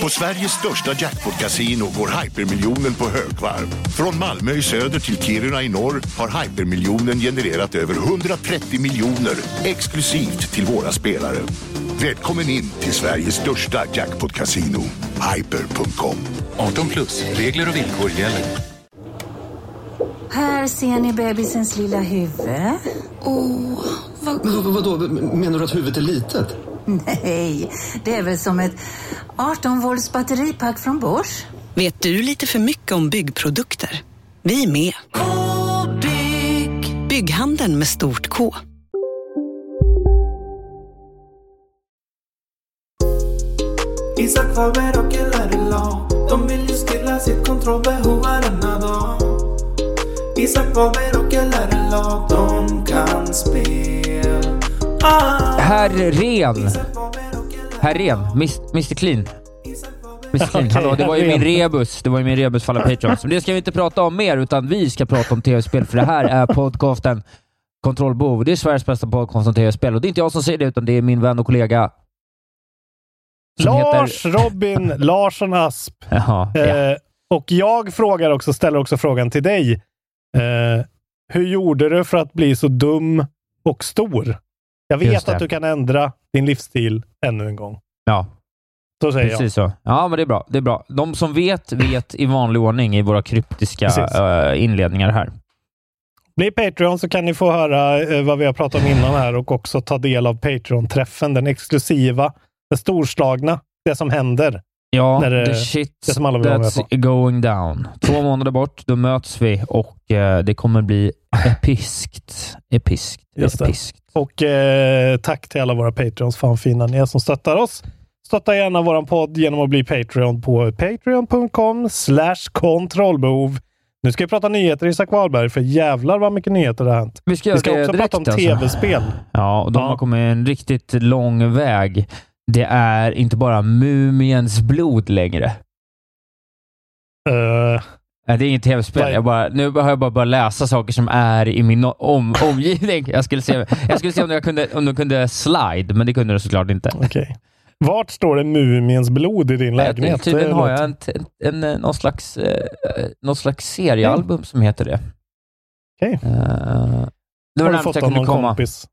På Sveriges största jackpot-kasino går hypermiljonen på högvarv. Från Malmö i söder till Kiruna i norr har hypermiljonen genererat över 130 miljoner exklusivt till våra spelare. Välkommen in till Sveriges största jackpot-kasino, hyper.com. 18 plus, regler och villkor gäller. Här ser ni bebisens lilla huvud. Åh, vad... Men, vadå, menar du att huvudet är litet? Nej, det är väl som ett 18 volts batteripack från Bosch. Vet du lite för mycket om byggprodukter? Vi är med. -bygg. Bygghandeln med stort K. Isak Faber och LRLA De vill ju stilla sitt kontrollbehov varenda dag Isak Faber och LRLA De kan spel ah. Herren! Herren, Mr Clean. Mr Clean, Okej, hallå, det var ju min rebus. Det var ju min rebus för alla patrons. Men det ska vi inte prata om mer, utan vi ska prata om tv-spel, för det här är podcasten Kontrollbehov. Det är Sveriges bästa podcast om tv-spel och det är inte jag som säger det, utan det är min vän och kollega Lars Robin Larsson Asp. Jaha, Eh, och jag frågar också, ställer också frågan till dig. Eh, hur gjorde du för att bli så dum och stor? Jag vet att du kan ändra din livsstil ännu en gång. Ja. Så säger Precis så. Ja, men det är bra. Det är bra. De som vet, vet i vanlig ordning i våra kryptiska eh, inledningar här. Bli Patreon så kan ni få höra eh, vad vi har pratat om innan här och också ta del av Patreon-träffen. Den exklusiva, den storslagna, det som händer. Ja, När det- the shit det som alla vill that's going down. Två månader bort, då möts vi och eh, det kommer bli episkt. Episkt. Just episkt. Och eh, tack till alla våra Patreons. Fan fina ni är som stöttar oss. Stötta gärna våran podd genom att bli Patreon på patreon.com slash kontrollbehov. Nu ska vi prata nyheter, Isak Wahlberg, för jävlar vad mycket nyheter det har hänt. Vi ska, göra det också direkt, prata om alltså. tv-spel. Ja, och de Ja. har kommit en riktigt lång väg. Det är inte bara mumiens blod längre. Nej, det är inget tv-spel. Jag bara, nu har jag bara börjat läsa saker som är i min om, omgivning. Jag skulle se, jag skulle se om, jag kunde, om de kunde slide, men det kunde de såklart inte. Okej. Vart står det Mumiens blod i din lägenhet? Tydligen Det har jag en, en, en, någon, slags, eh, någon slags seriealbum som heter det. Okej. Eh, det Har du fått av någon komma. kompis?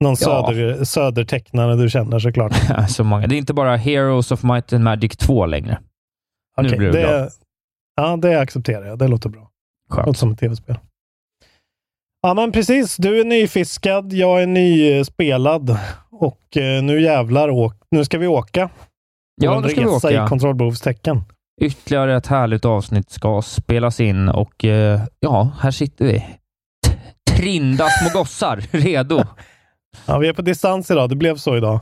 Någon Ja. söder, södertecknare du känner såklart. Så många. Det är inte bara Heroes of Might and Magic 2 längre. Nu Okej, blir du glad. Ja, det accepterar jag. Det låter bra. Skönt. Låter som ett tv-spel. Ja, men precis. Du är nyfiskad, jag är nyspelad och eh, nu jävlar, åk, nu ska vi åka. Ja, nu ska vi åka. i kontrollbehovstecken. Ytterligare ett härligt avsnitt ska spelas in och eh, ja, här sitter vi. T- Trinda små gossar, redo. Ja, vi är på distans idag. Det blev så idag.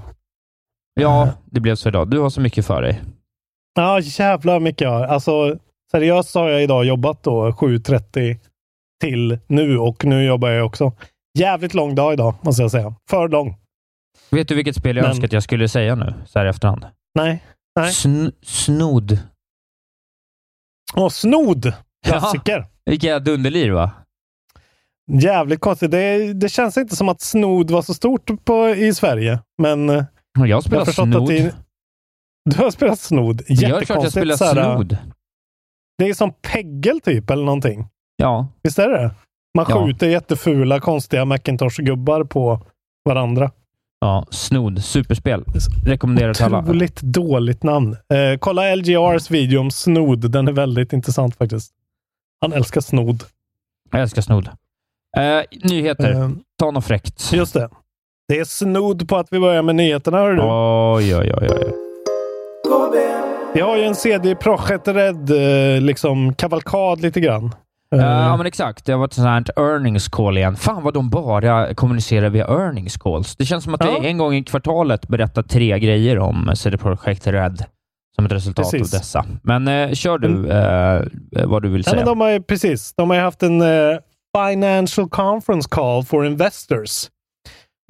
Ja, det blev så idag. Du har så mycket för dig. Ja, jävlar mycket jag har. Alltså, seriöst har jag idag jobbat då 7.30 till nu och nu jobbar jag också. Jävligt lång dag idag, måste jag säga. För lång. Vet du vilket spel jag Men- önskar att jag skulle säga nu, så här i efterhand? Nej. Nej. Sn- snod. Åh, snod! Klassiker. Vilka dunderlir, va? Jävligt konstigt. Det, det känns inte som att snod var så stort på, i Sverige. Men eh, Jag har jag spelat förstått snod. det, du har spelat snod. Jag har klart jag Jättekonstigt. här, snod. Det är som peggel typ, eller någonting. Ja. Visst är det? Man Ja. skjuter jättefula, konstiga Macintosh-gubbar på varandra. Ja, snod. Superspel. Rekommenderar till alla. Otroligt dåligt namn. Eh, kolla LGRs video om snod. Den är väldigt intressant faktiskt. Han älskar snod. Jag älskar snod. Eh, nyheter. Eh, Ta något fräckt. just det. Det är snod på att vi börjar med nyheterna, hör du. Oj, oj, oj, oj. Vi har ju en CD Projekt Red, eh, liksom kavalkad lite grann. Ja, men exakt. Det har varit sånt här earnings call igen. Fan vad de bara kommunicerar via earnings calls. Det känns som att Ja. det en gång i kvartalet berättar tre grejer om CD Projekt Red som ett resultat Precis. av dessa. Men eh, kör du eh, vad du vill Ja, säga. men de har ju, precis. De har ju haft en eh, financial conference call for investors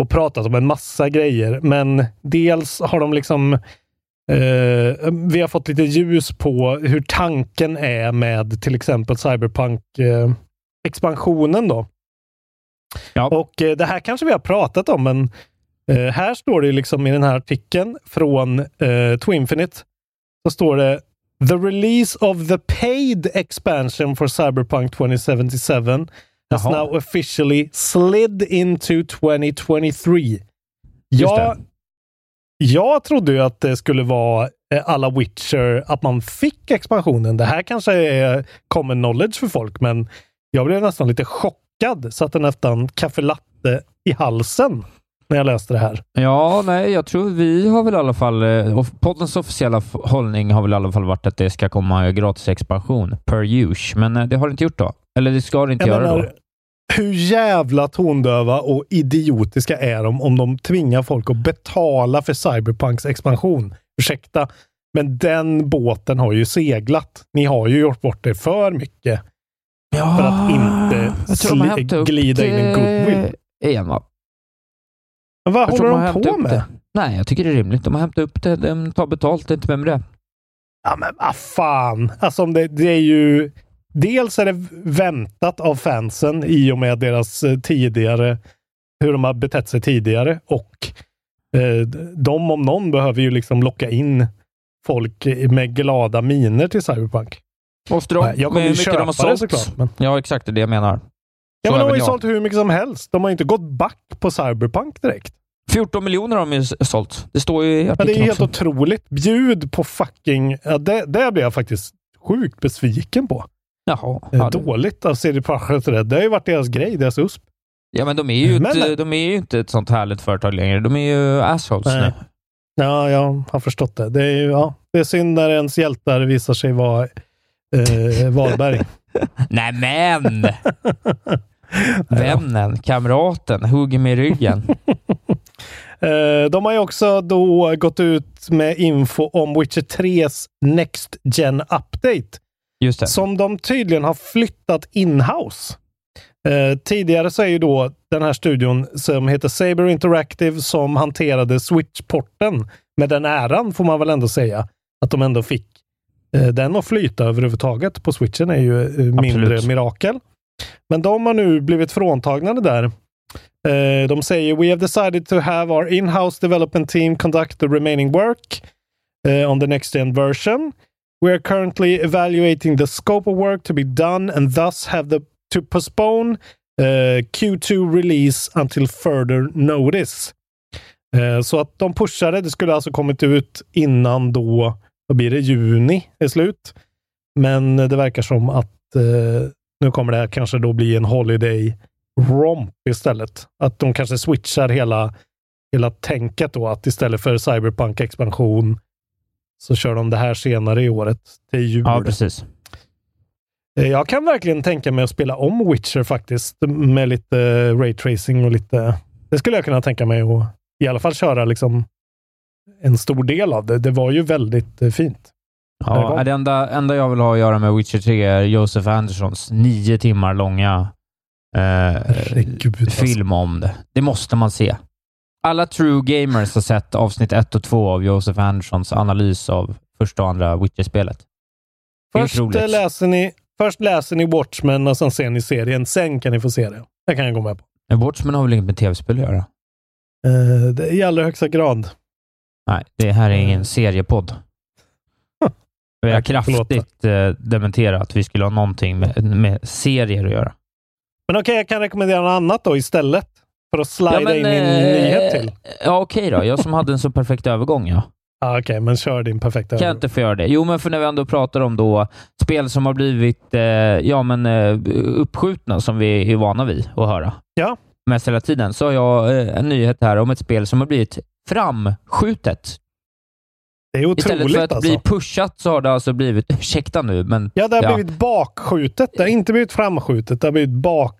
och pratat om en massa grejer. Men dels har de liksom eh, vi har fått lite ljus på hur tanken är med till exempel Cyberpunk eh, då. Och eh, det här kanske vi har pratat om, men eh, här står det liksom i den här artikeln från eh, Twinfinite så står det The release of the paid expansion for Cyberpunk 2077 has Jaha. now officially slid into 2023. Jag, jag trodde ju att det skulle vara eh, alla Witcher, att man fick expansionen. Det här kanske är common knowledge för folk, men jag blev nästan lite chockad. Satte nästan kaffe latte i halsen när jag läste det här. Ja, nej, jag tror vi har väl i alla fall... eh, Poddens officiella hållning har väl i alla fall varit att det ska komma gratis expansion per use, men eh, det har det inte gjort då. Eller det ska det inte Jag göra då. Hur jävla tondöva och idiotiska är de om de tvingar folk att betala för Cyberpunks expansion? Ursäkta, men den båten har ju seglat. Ni har ju gjort bort det för mycket för att inte de glida in en goodwill. igen, va? Men vad håller de hämtat på med? Det. Nej, jag tycker det är rimligt. De har hämtat upp det. De tar betalt. Det är inte med, det. Ja, men vad fan. Alltså, det, det är ju... Dels är det väntat av fansen i och med deras eh, tidigare, hur de har betett sig tidigare och eh, de om någon behöver ju liksom locka in folk med glada miner till Cyberpunk. Måste de, jag kommer ju köpa de har sålt. det såklart. Men... Ja, exakt. Det är det jag menar. Ja, Så men de har ju jag. sålt hur mycket som helst. De har inte gått back på Cyberpunk direkt. 14 miljoner har de ju sålt. Det står ju i Ja, det är artikeln helt också. otroligt. Bjud på fucking... Ja, det, det blir jag faktiskt sjukt besviken på. Jaha. Eh, Ja, det- Dåligt av CD Projekt Red. Det har ju varit deras grej, deras USP. Ja, men de är, ju Men- inte, de är ju inte ett sånt härligt företag längre. De är ju assholes Nej. nu. Ja, jag har förstått det. Det är, ju, ja, det är synd när ens hjältar visar sig vara eh, Wahlberg. Nej, men! Vännen, kamraten, mig i ryggen. Eh, de har ju också då gått ut med info om Witcher 3s Next Gen Update. Just det. Som de tydligen har flyttat in-house. Eh, tidigare så är ju då den här studion som heter Saber Interactive som hanterade Switch-porten med den äran får man väl ändå säga. Att de ändå fick eh, den att flyta överhuvudtaget på switchen är ju eh, mindre Absolut. mirakel. Men de har nu blivit fråntagna det där. Eh, de säger “We have decided to have our in-house development team conduct the remaining work eh, on the next gen version. We are currently evaluating the scope of work to be done and thus have the, to postpone eh, uh, Q2 release until further notice. Uh, så att de pushade. Det skulle alltså kommit ut innan då, vad blir det, juni är slut. Men det verkar som att uh, nu kommer det här kanske då bli en holiday romp istället. Att de kanske switchar hela, hela tänket då, att istället för Cyberpunk expansion så kör de det här senare i året till jul. Ja, precis. Eh, Jag kan verkligen tänka mig att spela om Witcher faktiskt med lite raytracing och lite... Det skulle jag kunna tänka mig att i alla fall köra liksom en stor del av det. Det var ju väldigt eh, fint. Ja, det enda, enda jag vill ha att göra med Witcher 3 är Josef Anderssons nio timmar långa eh, Herregud, alltså. film om det. Det måste man se. Alla true gamers har sett avsnitt 1 och 2 av Josef Anderssons analys av första och andra Witcher-spelet. Först, otroligt. eh, läser ni, först läser ni Watchmen och sen ser ni serien. Sen kan ni få se det. Det kan jag gå med på. Men Watchmen har väl inget med tv-spel att göra? Eh, det I allra högsta grad. Nej, det här är ingen seriepodd. Vi har kraftigt eh, dementerat att vi skulle ha någonting med, med serier att göra. Men okej, jag kan rekommendera något annat då istället. För att slida in min eh, nyhet till. Ja, okej då. Jag som hade en så perfekt övergång, ja. Ah, okej, men kör din perfekta Kan jag övergång. inte få göra det? Jo, men för när vi ändå pratar om då spel som har blivit eh, ja, men, eh, uppskjutna, som vi är vana vid att höra Ja. mest hela tiden, så har jag eh, en nyhet här om ett spel som har blivit framskjutet. Det är otroligt Istället för att alltså. bli pushat så har det alltså blivit, ursäkta nu, men... Ja, det har blivit bakskjutet. Det har inte blivit framskjutet. Det har blivit bak...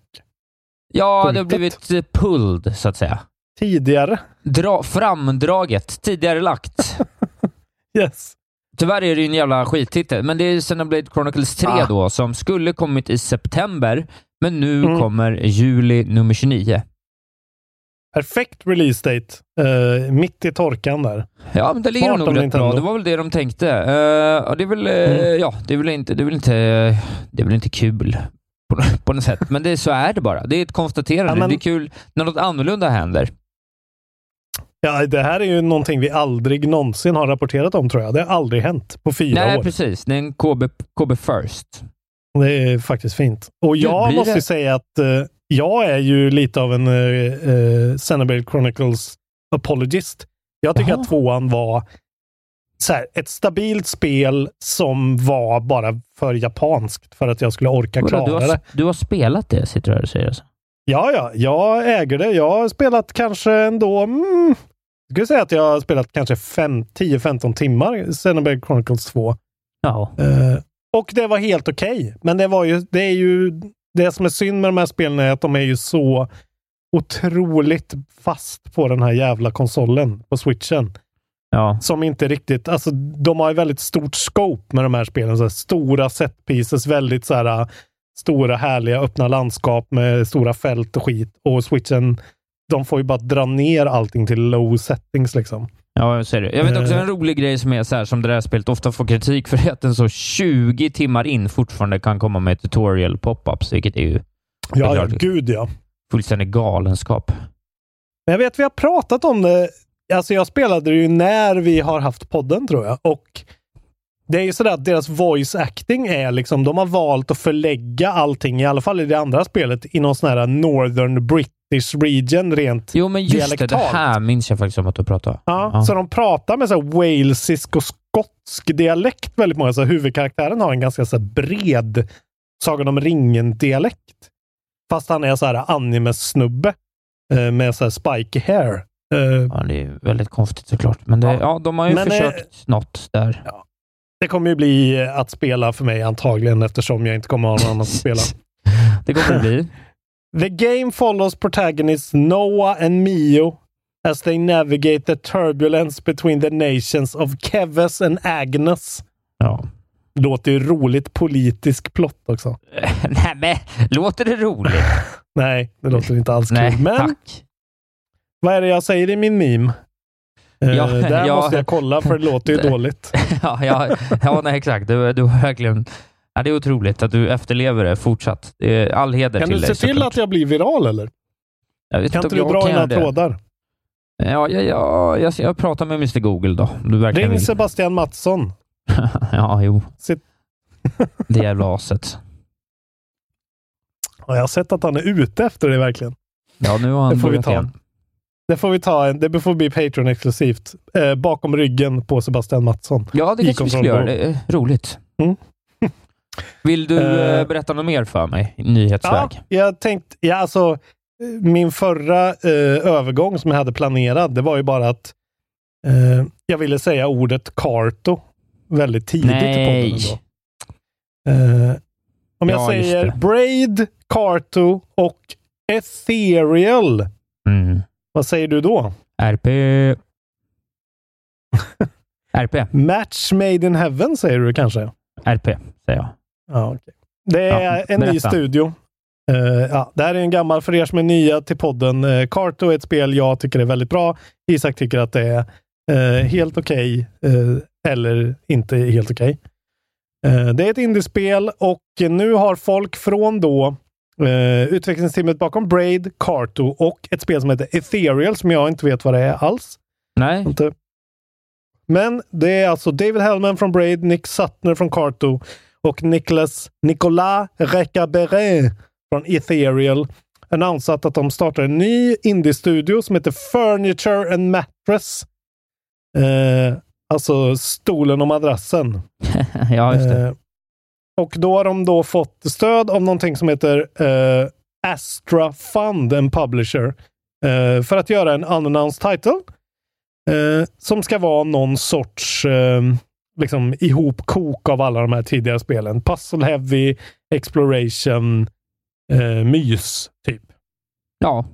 Ja, det har blivit eh, pulled, så att säga. Tidigare. Dra, framdraget, tidigare lagt. Yes. Tyvärr är det ju en jävla skittitel, men det är Xenoblade Chronicles 3 Ah. då, som skulle kommit i september, men nu Mm. kommer juli nummer 29. Perfekt release date. Eh, mitt i torkan där. Ja, men det ligger nog rätt Nintendo. bra. Det var väl det de tänkte. Uh, det är väl, eh, Mm. ja, det är väl inte, det är väl inte, det är väl inte kul på, på något sätt, men det, så är det bara. Det är ett konstaterande. Ja, men- Det är kul när något annorlunda händer. Ja, det här är ju någonting vi aldrig någonsin har rapporterat om tror jag. Det har aldrig hänt på fyra Nej, år. precis. Det är en KB, KB First. Det är faktiskt fint. Och jag måste det- säga att eh, jag är ju lite av en uh, uh, Xenoblade Chronicles apologist. Jag tycker Jaha. att tvåan var så här, ett stabilt spel som var bara för japanskt för att jag skulle orka klara Du har, det. du har spelat det, sitter du här och säger alltså? Ja, ja, jag äger det. Jag har spelat kanske ändå... Mm, jag skulle säga att jag har spelat kanske fem- 10-15 timmar Xenoblade Chronicles 2. Ja. Eh, och det var helt okej. Men det var ju, det är ju, det som är synd med de här spelen är att de är ju så otroligt fast på den här jävla konsolen, på switchen. Ja. Som inte riktigt, alltså de har ju väldigt stort scope med de här spelen. Så här, stora set pieces, väldigt så här äh, stora härliga öppna landskap med stora fält och skit. Och switchen, de får ju bara dra ner allting till low settings liksom. Ja, jag ser det. Jag vet också Eh. en rolig grej som är så här, som det där spelet ofta får kritik för, är att den så 20 timmar in fortfarande kan komma med tutorial pop-ups, vilket är ju Ja, ja, gud ja. fullständig galenskap. Men jag vet, vi har pratat om det. Alltså jag spelade det ju när vi har haft podden tror jag. Och det är ju sådär att deras voice acting är liksom, de har valt att förlägga allting, i alla fall i det andra spelet, i någon sån här Northern British region rent Jo, men just det. Det dialektalt. här minns jag faktiskt om att du pratade Ja, Ja. Så de pratar med så här walesisk och skotsk dialekt väldigt många. Så huvudkaraktären har en ganska så bred Sagan om ringen-dialekt. Fast han är så här anime-snubbe eh, med så här spiky hair. Eh, Ja, det är väldigt konstigt såklart. Men det, ja. de har ju Men, eh, försökt något där. Det kommer ju bli eh, att spela för mig antagligen eftersom jag inte kommer ha någon annan att spela. Det kommer det bli. The game follows protagonists Noah and Mio as they navigate the turbulence between the nations of Keves and Agnes. Ja. Låter ju roligt politisk plott också. Nej, men låter det roligt? Nej, det låter inte alls Nej, kul. Men tack. Vad är det jag säger i min meme? Eh, Ja, där ja. måste jag kolla för det låter ju dåligt. ja, ja, ja nej, exakt. Du, du verkligen... Ja, det är otroligt att du efterlever det fortsatt. All heder Kan till du dig se till såklart. att jag blir viral eller? Kan inte du dra kan det. trådar? Ja, ja, ja jag, jag pratar med Mr Google då. Du Ring vill. Sebastian Mattsson. ja, jo. Sitt. Det jävla aset. Ja, jag har sett att han är ute efter det verkligen. Ja, nu har han Det får vi ta. igen. Det får vi ta. En, det får bli Patreon exklusivt. Eh, bakom ryggen på Sebastian Mattsson. Ja, det I kanske vi skulle göra. Det är roligt. Mm. Vill du Eh. eh, berätta något mer för mig i nyhetsväg? Ja, jag tänkte, ja, alltså, eh, min förra eh, övergång som jag hade planerad, det var ju bara att eh, jag ville säga ordet Carto väldigt tidigt i Nej. podden. Ändå. Eh, om jag Ja, säger. Braid, Carto och Ethereal, Mm. Vad säger du då? RP. RP. Match made in heaven säger du kanske? RP, säger jag. Ja, okej. Det är Ja, en ny berätta. studio. Eh, ja, det här är en gammal, för er som är nya till podden, uh, Carto är ett spel jag tycker är väldigt bra. Isak tycker att det är eh, helt okej eh, eller inte helt okej. Eh, det är ett indiespel och nu har folk från då uh, utvecklingsteamet bakom Braid, Carto och ett spel som heter Ethereal som jag inte vet vad det är alls. Nej. Inte. Men det är alltså David Hellman från Braid, Nick Suttner från Carto och Nicholas Nicolas Recaberé från Ethereal annonsat att de startar en ny indie-studio som heter Furniture and Mattress. Eh, alltså stolen och madrassen. ja, just det. Eh, och då har de då fått stöd av någonting som heter eh, Astra Fund, en publisher, eh, för att göra en unannounced title. Eh, som ska vara någon sorts eh, liksom ihopkok av alla de här tidigare spelen. Puzzle heavy, exploration, eh, mys, typ. Ja.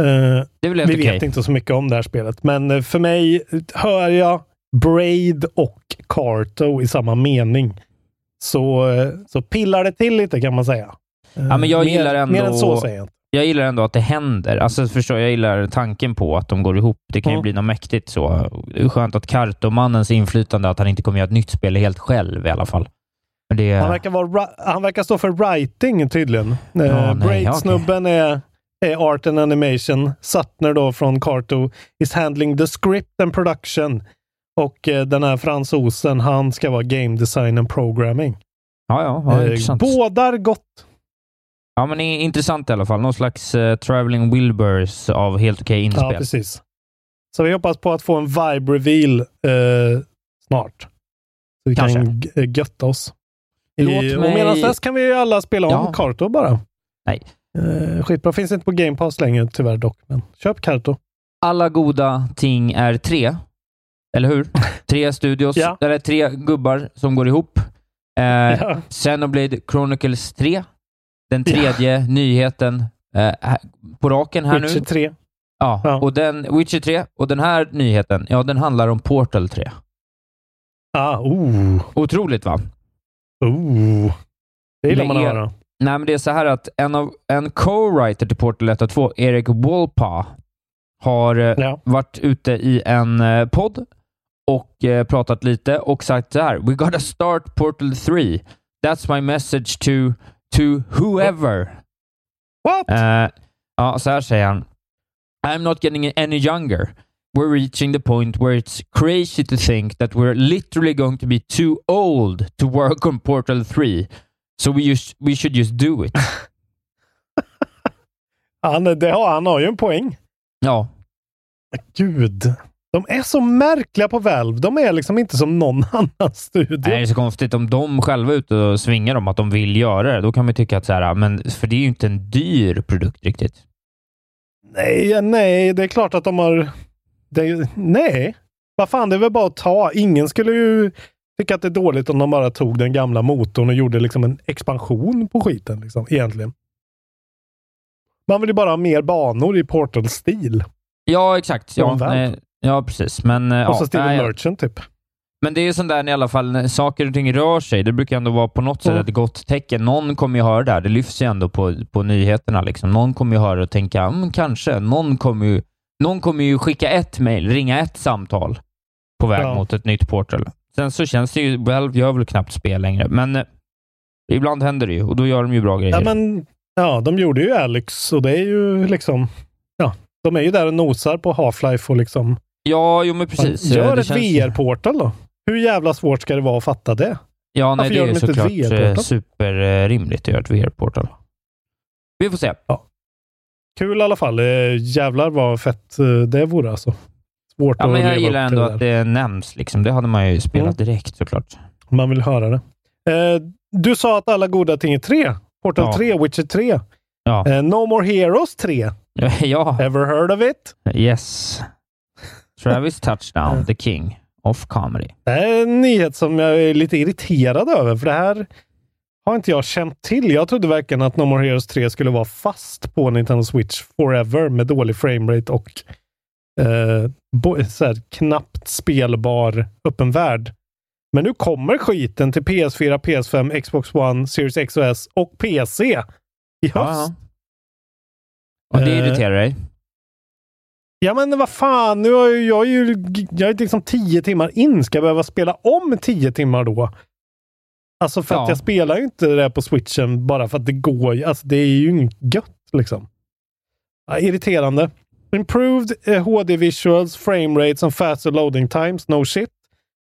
Eh, vi vet inte så mycket om det här spelet, men eh, för mig hör jag Braid och Carto i samma mening. Så, eh, så pillar det till lite kan man säga. Eh, Ja, men jag mer, gillar ändå... Mer än så säger jag. Jag gillar ändå att det händer. Alltså, förstår, jag gillar tanken på att de går ihop. Det kan ju Mm. bli något mäktigt. så. Det är skönt att Kartomannens inflytande, att han inte kommer göra ett nytt spel helt själv i alla fall. Det, Han verkar, vara, han verkar stå för writing tydligen. Eh, nej, Braid-snubben är, är art and animation. Suttner då från Carto is handling the script and production. Och eh, den här fransosen, han ska vara game design and programming. ja, ja, ja, Eh, intressant. bådar gott. Ja, men intressant i alla fall. Någon slags uh, traveling Wilburys av helt okej inspel. Ja, precis. Så vi hoppas på att få en vibe reveal eh, snart. Så vi Kanske. kan eh, götta oss. Låt I, mig- Och medan dess kan vi alla spela om Ja. Carto bara. Nej. Eh, skitbra. Finns inte på Game Pass längre tyvärr dock, men köp Carto. Alla goda ting är tre. Eller hur? Tre studios, Ja. eller tre gubbar som går ihop. Eh, Ja. Xenoblade Chronicles 3. Den tredje nyheten eh, på raken här Witcher nu. 3. Ja, Ja. och den, Witcher 3. Och den här nyheten, ja, den handlar om Portal 3. Ah, oh, Otroligt va? oh. Det gillar man att höra. Nej, men det är så här att en, av, en co-writer till Portal 1 och 2, Erik Wolpa, har eh, Ja. varit ute i en eh, podd och eh, pratat lite och sagt så här. We gotta start Portal 3. That's my message to, to whoever. What? Eh, ja, så här säger han. I'm not getting any younger. We're reaching the point where it's crazy to think that we're literally going to be too old to work on Portal 3. So we, just, we should just do it. Han, det har, han har ju en poäng. Ja, Gud. De är så märkliga på Valve. De är liksom inte som någon annan studio. Nej, det är så konstigt. Om de själva är ute och svingar om att de vill göra det, då kan man tycka att så här, men för det är ju inte en dyr produkt riktigt. Nej, nej, det är klart att de har... Det, nej. Vad fan, det är väl bara att ta. Ingen skulle ju tycka att det är dåligt om de bara tog den gamla motorn och gjorde liksom en expansion på skiten, liksom, egentligen. Man vill ju bara ha mer banor i Portal-stil. Ja, exakt. Ja, ja precis. Men, eh, och ja, så Steven nej, Merchant, typ. Men det är ju sånt där i alla fall, när saker och ting rör sig. Det brukar ändå vara på något sätt Mm. ett gott tecken. Någon kommer ju höra det här. Det lyfts ju ändå på, på nyheterna. Liksom. Någon kommer ju höra och tänka, mm, kanske. Någon kommer ju, någon kommer ju skicka ett mejl, ringa ett samtal på väg Ja. mot ett nytt portal. Sen så känns det ju, Valve gör väl knappt spel längre, men eh, ibland händer det ju och då gör de ju bra grejer. Ja, men ja, de gjorde ju Alex och det är ju liksom... Ja, de är ju där och nosar på Half-Life och liksom... Ja, jo men precis. Gör Det ett känns- VR-portal då. Hur jävla svårt ska det vara att fatta det? Ja, nej, Varför det gör är de såklart eh, superrimligt att göra ett VR-portal. Vi får se. Kul i alla fall. Eh, jävlar vad fett eh, det vore alltså. Svårt Ja, men jag gillar ändå det att det nämns. Liksom. Det hade man ju spelat Mm. direkt såklart. Man vill höra det. Eh, du sa att alla goda ting är tre. Portal Ja. 3, Witcher 3. Ja. Eh, no More Heroes 3. ja, Ever heard of it? yes. Travis Touchdown, the king of comedy. Det är en nyhet som jag är lite irriterad över, för det här har inte jag känt till. Jag trodde verkligen att No More Heroes 3 skulle vara fast på Nintendo Switch forever med dålig framerate och eh, så här, knappt spelbar öppen värld. Men nu kommer skiten till PS4, PS5, Xbox One, Series X och S och PC i höst. Ja, ja. Och det Eh, irriterar dig? Ja men vad fan, nu har ju, jag är ju jag är liksom tio timmar in. Ska jag behöva spela om tio timmar då? Alltså för att Ja. jag spelar ju inte det på switchen bara för att det går. Alltså det är ju inget gött liksom. Ja, irriterande. Improved eh, HD visuals, frame rates and faster loading times. No shit.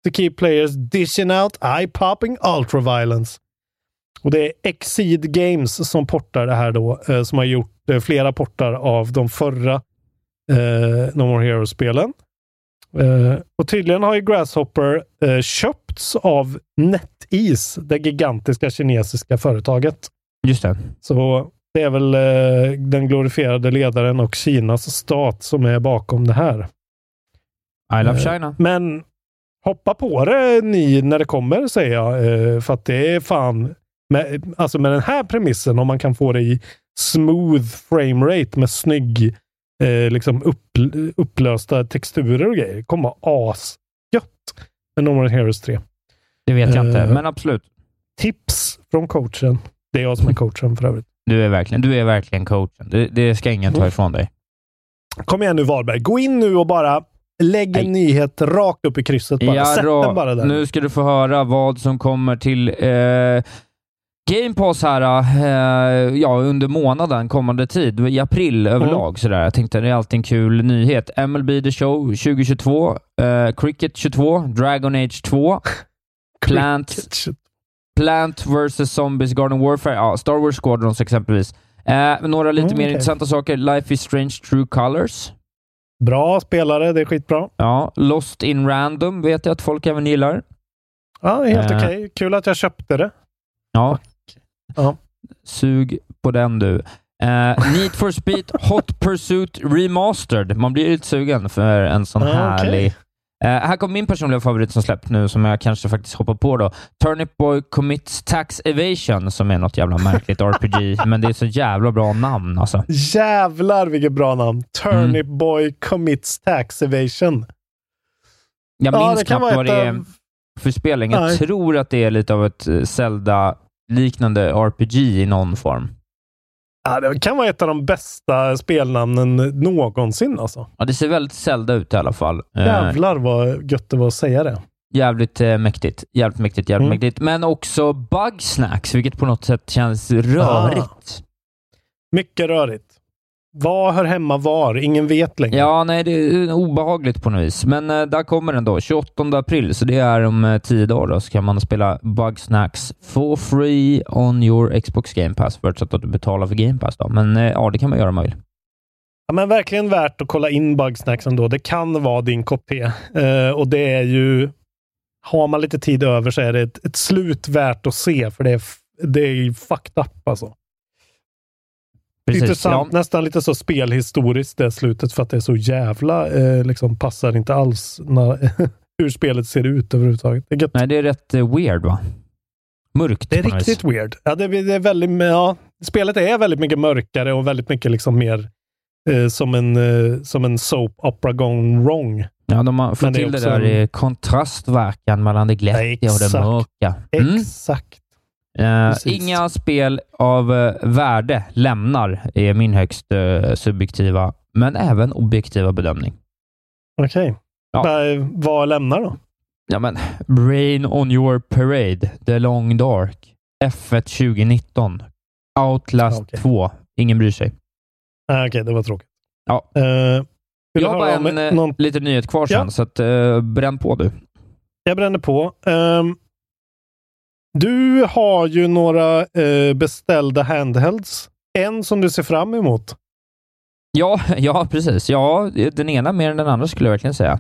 To keep players dishing out eye-popping ultra violence. Och det är Exceed Games som portar det här då, eh, som har gjort eh, flera portar av de förra eh, No More Heroes-spelen. Eh, och tydligen har ju Grasshopper eh, köpts av NetEase, det gigantiska kinesiska företaget. Just det. Så det är väl eh, den glorifierade ledaren och Kinas stat som är bakom det här. I love Eh, China. Men hoppa på det ni när det kommer, säger jag. Eh, För att det är fan... Med, alltså med den här premissen, om man kan få det i smooth frame rate med snygg eh, liksom upp, upplösta texturer och grejer. Det kommer vara asgött med No More Heroes 3. Det vet jag inte, Eh, men absolut. Tips från coachen. Det är jag som är coachen för övrigt. Du är verkligen, du är verkligen coachen. Det, det ska ingen ta Mm. ifrån dig. Kom igen nu Varberg. Gå in nu och bara lägg en nyhet rakt upp i krysset. Bara. Sätt den bara där. nu ska du få höra vad som kommer till eh, Game Pass här eh, ja, under månaden, kommande tid, i april överlag. Sådär. Jag tänkte det är alltid en kul nyhet. MLB The Show 2022, eh, Cricket 22, Dragon Age 2, Plant, Plant vs Zombies Garden Warfare, ja, Star Wars Squadrons exempelvis. Eh, några lite Mm, mer okej. intressanta saker. Life is Strange True Colors. Bra spelare, det är skitbra. Ja, Lost in Random vet jag att folk även gillar. Ja, helt Eh. okej. Kul att jag köpte det. Ja. Ja. Sug på den du. Eh, Need for Speed Hot Pursuit Remastered. Man blir lite sugen för en sån okej. härlig... Eh, här kommer min personliga favorit som släppt nu, som jag kanske faktiskt hoppar på då. Turnip Boy Commits Tax Evasion, som är något jävla märkligt RPG, men det är så jävla bra namn alltså. Jävlar vilket bra namn. Turnip Mm. Boy Commits Tax Evasion. Jag Ja, minns det kan knappt vad det är för spelning. Jag tror att det är lite av ett eh, Zelda-liknande RPG i någon form. Ja, det kan vara ett av de bästa spelnamnen någonsin alltså. Ja, det ser väldigt Zelda ut i alla fall. Eh, Jävlar vad gött det var att säga det. Jävligt eh, mäktigt. Jävligt mäktigt, jävligt Mm. mäktigt. Men också Bugsnacks, vilket på något sätt känns rörigt. Mycket rörigt. Vad hör hemma var? Ingen vet längre. Ja, nej, det är obehagligt på något vis. Men eh, där kommer den då, 28 april, så det är om eh, tio dagar då, så kan man spela Bugsnacks for free on your Xbox Game Pass, förutsatt att du betalar för Game Pass. Då. Men eh, ja, det kan man göra om man vill. Ja, men verkligen värt att kolla in Bugsnacks ändå. Det kan vara din kopp te. Eh, och det är ju... Har man lite tid över så är det ett, ett slut värt att se, för det är, det är ju fucked up alltså. Precis, Intressant, ja. nästan lite så spelhistoriskt det slutet för att det är så jävla, eh, liksom passar inte alls när, hur spelet ser ut överhuvudtaget. Det är. Nej, det är rätt eh, weird va? Mörkt det är något vis. riktigt weird. Ja, det, det är väldigt, ja, spelet är väldigt mycket mörkare och väldigt mycket liksom mer eh, som, en, eh, som en soap opera gone wrong. Ja, de har fått till det där en- i kontrastverkan mellan det glättiga och det mörka. Mm. Exakt. Precis. inga spel av eh, värde lämnar, är min högst eh, subjektiva, men även objektiva bedömning. Okej. Ja. Eh, Vad lämnar då? Ja, men Brain on your parade, The Long Dark, F1 2019, Outlast Ja, okej. 2. Ingen bryr sig. Ah, Okej, det var tråkigt. Ja. Eh, Jag har bara en någon... liten nyhet kvar sen, Ja. så att, bränn på du. Jag bränner på. Ehm, du har ju några eh, beställda handhelds. En som du ser fram emot. Ja, ja, precis. Ja, den ena mer än den andra skulle jag verkligen säga.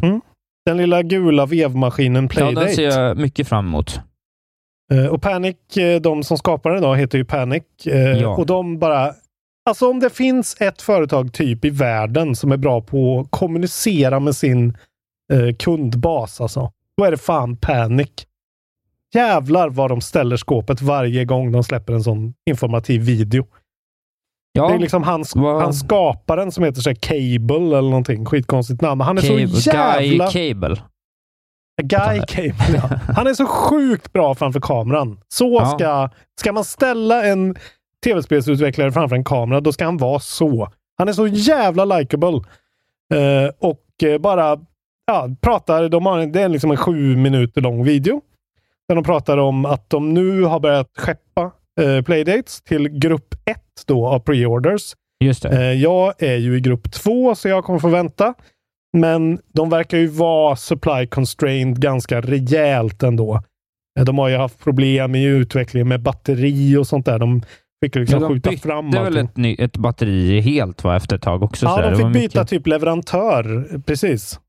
Den lilla gula vevmaskinen Ja, Playdate. den ser jag mycket fram emot. Eh, och Panic, eh, de som skapar den idag, heter ju Panic. Eh, Ja. Och de bara... Alltså om det finns ett företag typ i världen som är bra på att kommunicera med sin eh, kundbas, alltså, då är det fan Panic. Jävlar vad de ställer skåpet varje gång de släpper en sån informativ video. Ja, Det är liksom han, vad- han skaparen som heter så här Cable eller någonting. Skitkonstigt namn. Han är Cable, så jävla... Guy Cable. Guy Cable, ja. Han är så sjukt bra framför kameran. Så Ja. ska... Ska man ställa en tv-spelsutvecklare framför en kamera, då ska han vara så. Han är så jävla likable. Eh, och eh, bara ja, pratar. De har, det är liksom en sju minuter lång video. Där de pratar om att de nu har börjat skeppa eh, Playdates till grupp 1 då av preorders. Just det. Eh, jag är ju i grupp 2 så jag kommer få vänta. Men de verkar ju vara supply constrained ganska rejält ändå. Eh, De har ju haft problem i utvecklingen med batteri och sånt där. De fick liksom Ja, de skjuta fram väl allting. ett, ny, ett batteri helt va, efter ett tag också. Ja, de fick byta mycket- typ leverantör. Precis.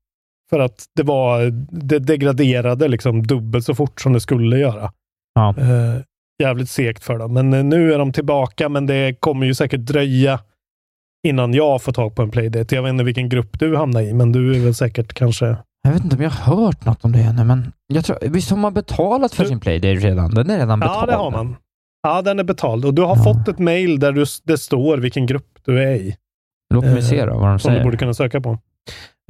För att det var det degraderade liksom dubbelt så fort som det skulle göra. Ja. Eh, jävligt segt för dem. Men eh, nu är de tillbaka, men det kommer ju säkert dröja innan jag får tag på en playdate. Jag vet inte vilken grupp du hamnar i, men du är väl säkert kanske Jag vet inte om jag har hört något om det ännu, men jag tror, visst har man betalat för Du- sin Playdate redan? Den är redan betald. Ja, det har man. Ja, den är betald och du har fått ett mail där du, det står vilken grupp du är i. Låt mig Eh, se då vad de Som du säger. borde kunna söka på.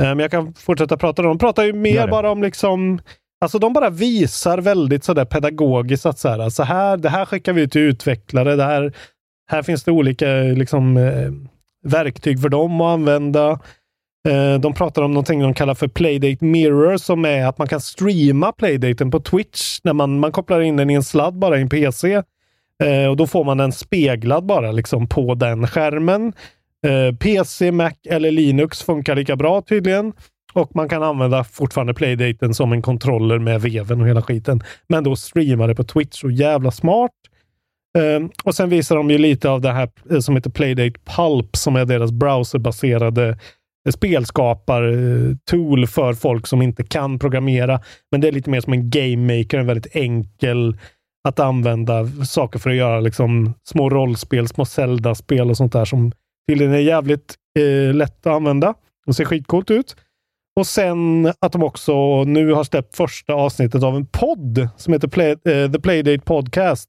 Eh, Men jag kan fortsätta prata. De pratar ju mer bara om liksom Alltså de bara visar väldigt sådär pedagogiskt att så här, så här, det här skickar vi ut till utvecklare. Det här, här finns det olika liksom, eh, verktyg för dem att använda. Eh, de pratar om någonting de kallar för Playdate Mirror som är att man kan streama Playdaten på Twitch. När man, man kopplar in den i en sladd bara i en PC. Och Då får man den speglad bara liksom på den skärmen. Eh, PC, Mac eller Linux funkar lika bra tydligen. Och man kan använda fortfarande Playdaten som en kontroller med veven och hela skiten. Men då streamar det på Twitch. Så jävla smart. Eh, och sen visar de ju lite av det här eh, som heter Playdate Pulp som är deras browserbaserade eh, spelskapar-tool eh, för folk som inte kan programmera. Men det är lite mer som en game maker, en väldigt enkel att använda saker för att göra liksom små rollspel, små Zelda-spel och sånt där som tydligen är jävligt eh, lätt att använda och ser skitcoolt ut. Och sen att de också nu har släppt första avsnittet av en podd som heter Play, eh, The Playdate Podcast.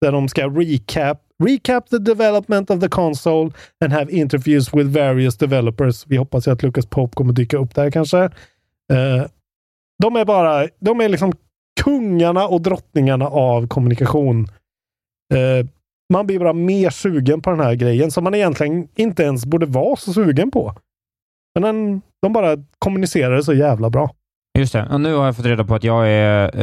Där de ska recap, recap the development of the console and have interviews with various developers. Vi hoppas ju att Lucas Pope kommer dyka upp där kanske. Eh, de är bara, de är liksom kungarna och drottningarna av kommunikation. Eh, man blir bara mer sugen på den här grejen som man egentligen inte ens borde vara så sugen på. Men den, de bara kommunicerar det så jävla bra. Just det. Och nu har jag fått reda på att jag är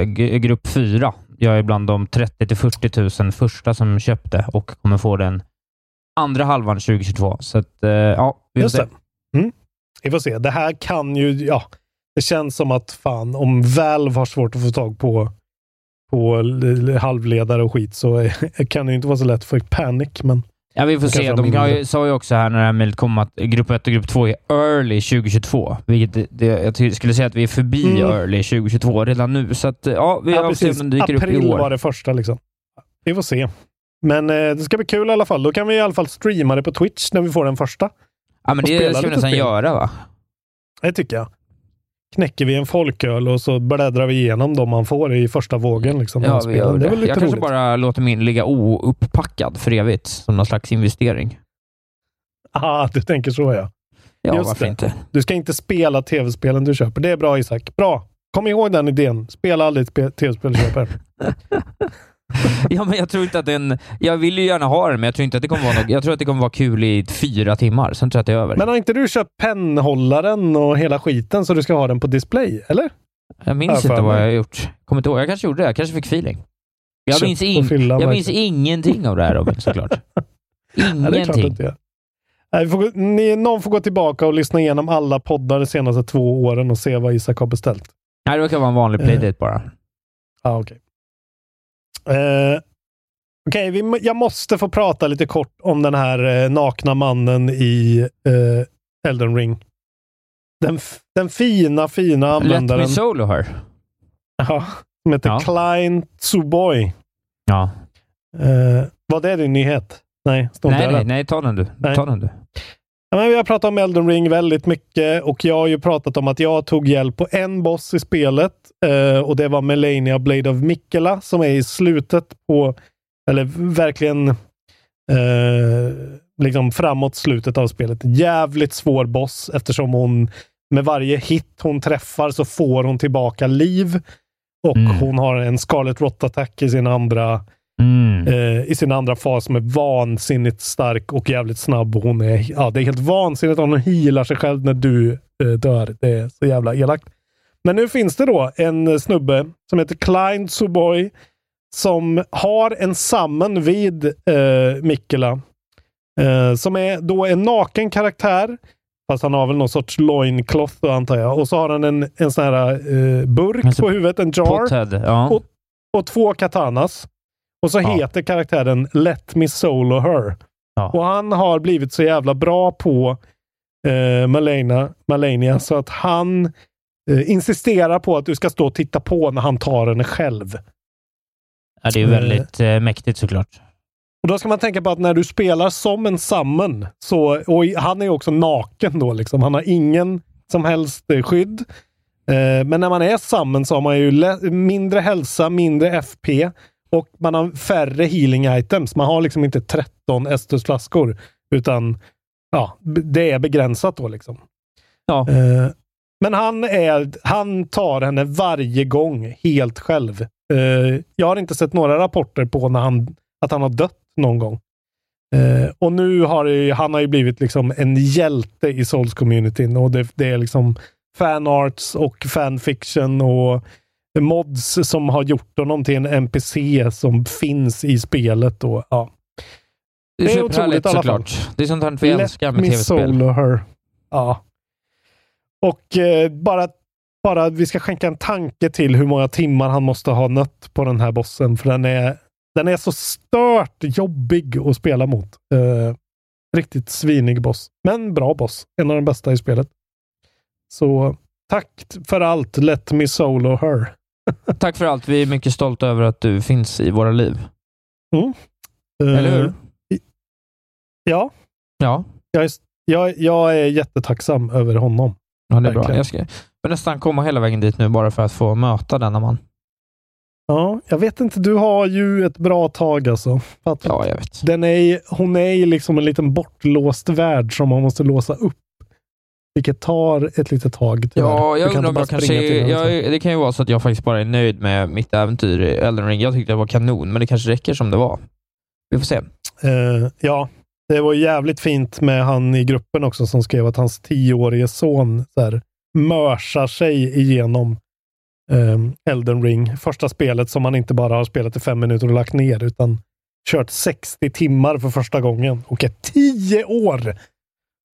eh, grupp fyra. Jag är bland de 30 till 40 000 första som köpte och kommer få den andra halvan 2022. Så att, eh, ja, vi får Just se. det. Mm. Vi får se. Det här kan ju, ja, det känns som att fan, om Valve har svårt att få tag på, på halvledare och skit så kan det ju inte vara så lätt för Panic. Men Ja, vi får se. De har sa ju också här när det här mejlet kom att grupp 1 och grupp 2 är early 2022. Vilket det, jag skulle säga att vi är förbi Mm. early 2022 redan nu. Så att, ja, vi ja, får se om den dyker upp April i år. var det första liksom. Vi får se. Men eh, det ska bli kul i alla fall. Då kan vi i alla fall streama det på Twitch när vi får den första. Ja, men det ska vi nästan spel. göra va? Det tycker jag. Knäcker vi en folköl och så bläddrar vi igenom de man får i första vågen. Liksom, Ja, vi gör det det. är väl lite Jag kanske roligt. bara låter min ligga ouppackad för evigt, som någon slags investering. Ah, du tänker så ja. Ja, Just varför det. inte? Du ska inte spela tv-spelen du köper. Det är bra Isak. Bra! Kom ihåg den idén. Spela aldrig tv-spel du köper. Ja, men jag tror inte att den... Jag vill ju gärna ha den, men jag tror inte att det kommer vara något, Jag tror att det kommer vara kul i fyra timmar, sen tror jag att det är över. Men har inte du köpt pennhållaren och hela skiten så du ska ha den på display? Eller? jag minns Ja, inte vad jag har gjort. Kommer inte ihåg. Jag kanske gjorde det. Jag kanske fick feeling. Jag minns, in, jag minns ingenting av det här Robin, såklart. Ja, Ingenting. gör. Nej, får, ni, någon får gå tillbaka och lyssna igenom alla poddar de senaste två åren och se vad Isak har beställt. Nej, det verkar vara en vanlig Eh. playdate bara. Ah, Okej, Eh, okej, vi må- jag måste få prata lite kort om den här eh, nakna mannen i eh, Elden Ring. Den, den fina, fina Let användaren. me solo her. Ja, som heter Ja. Klein Tsuboy. Ja. Eh, var det din nyhet? Nej, inte Nej, nej, nej, ta den du. Nej. Ta den du. Ja, men vi har pratat om Elden Ring väldigt mycket och jag har ju pratat om att jag tog hjälp på en boss i spelet eh, och det var Melania Blade of Mikkela som är i slutet på, eller verkligen eh, liksom framåt slutet av spelet. Jävligt svår boss eftersom hon med varje hit hon träffar så får hon tillbaka liv och Mm. hon har en Scarlet Rot-attack i sin andra Mm. eh, i sin andra fas som är vansinnigt stark och jävligt snabb. Hon är, ja, det är helt vansinnigt om hon healar sig själv när du dör. Det är så jävla elakt. Men nu finns det då en snubbe som heter Klein Suboy som har en summon vid eh, Mikkela. Eh, som är då en naken karaktär. Fast han har väl någon sorts loincloth antar jag. Och så har han en, en sån här eh, burk Alltså, på huvudet, en jar Pothead, ja. och, och två katanas. Och så Ja. heter karaktären Let Me Solo Her. Ja. Och han har blivit så jävla bra på eh, Malenia, Malenia så att han eh, insisterar på att du ska stå och titta på när han tar henne själv. ja, det är väldigt eh, mäktigt såklart. Och Då ska man tänka på att när du spelar som en summon, så, och han är ju också naken då, liksom. han har ingen som helst eh, skydd. Eh, men när man är summon så har man ju mindre hälsa, mindre FP och man har färre healing items. Man har liksom inte 13 Estus-flaskor, utan ja, det är begränsat då liksom. Ja. Eh, men han, är, han tar henne varje gång helt själv. Eh, jag har inte sett några rapporter på när han, att han har dött någon gång. Eh, och nu har det, han har ju blivit liksom en hjälte i Souls-communityn och det, det är liksom fanarts och fanfiction och mods som har gjort honom till en NPC som finns i spelet. Och, ja. Det är, Det är otroligt fall. såklart. Det är sånt här vi Let älskar med me tv-spel. solo her. Ja. Och eh, bara, bara vi ska skänka en tanke till hur många timmar han måste ha nött på den här bossen. För den är, den är så stört jobbig att spela mot. Eh, riktigt svinig boss. Men bra boss. En av de bästa i spelet. Så tack för allt. Let me solo her. Tack för allt. Vi är mycket stolta över att du finns i våra liv. Mm. Eller hur? Eh, Ja, Ja, jag är, jag, jag är jättetacksam över honom. Ja det är bra. Verkligen. Jag ska jag nästan komma hela vägen dit nu bara för att få möta denna man. Ja, jag vet inte. Du har ju ett bra tag alltså. Att Ja, jag vet. den är, hon är ju liksom en liten bortlåst värld som man måste låsa upp. Vilket tar ett litet tag. tyvärr. Ja, jag kan undrar om jag kanske... den, Jag, liksom. det kan ju vara så att jag faktiskt bara är nöjd med mitt äventyr i Elden Ring. Jag tyckte det var kanon, men det kanske räcker som det var. Vi får se. Eh, ja, det var jävligt fint med han i gruppen också som skrev att hans tioårige son så här, mörsar sig igenom eh, Elden Ring. Första spelet som han inte bara har spelat i fem minuter och lagt ner, utan kört 60 timmar för första gången och är tio år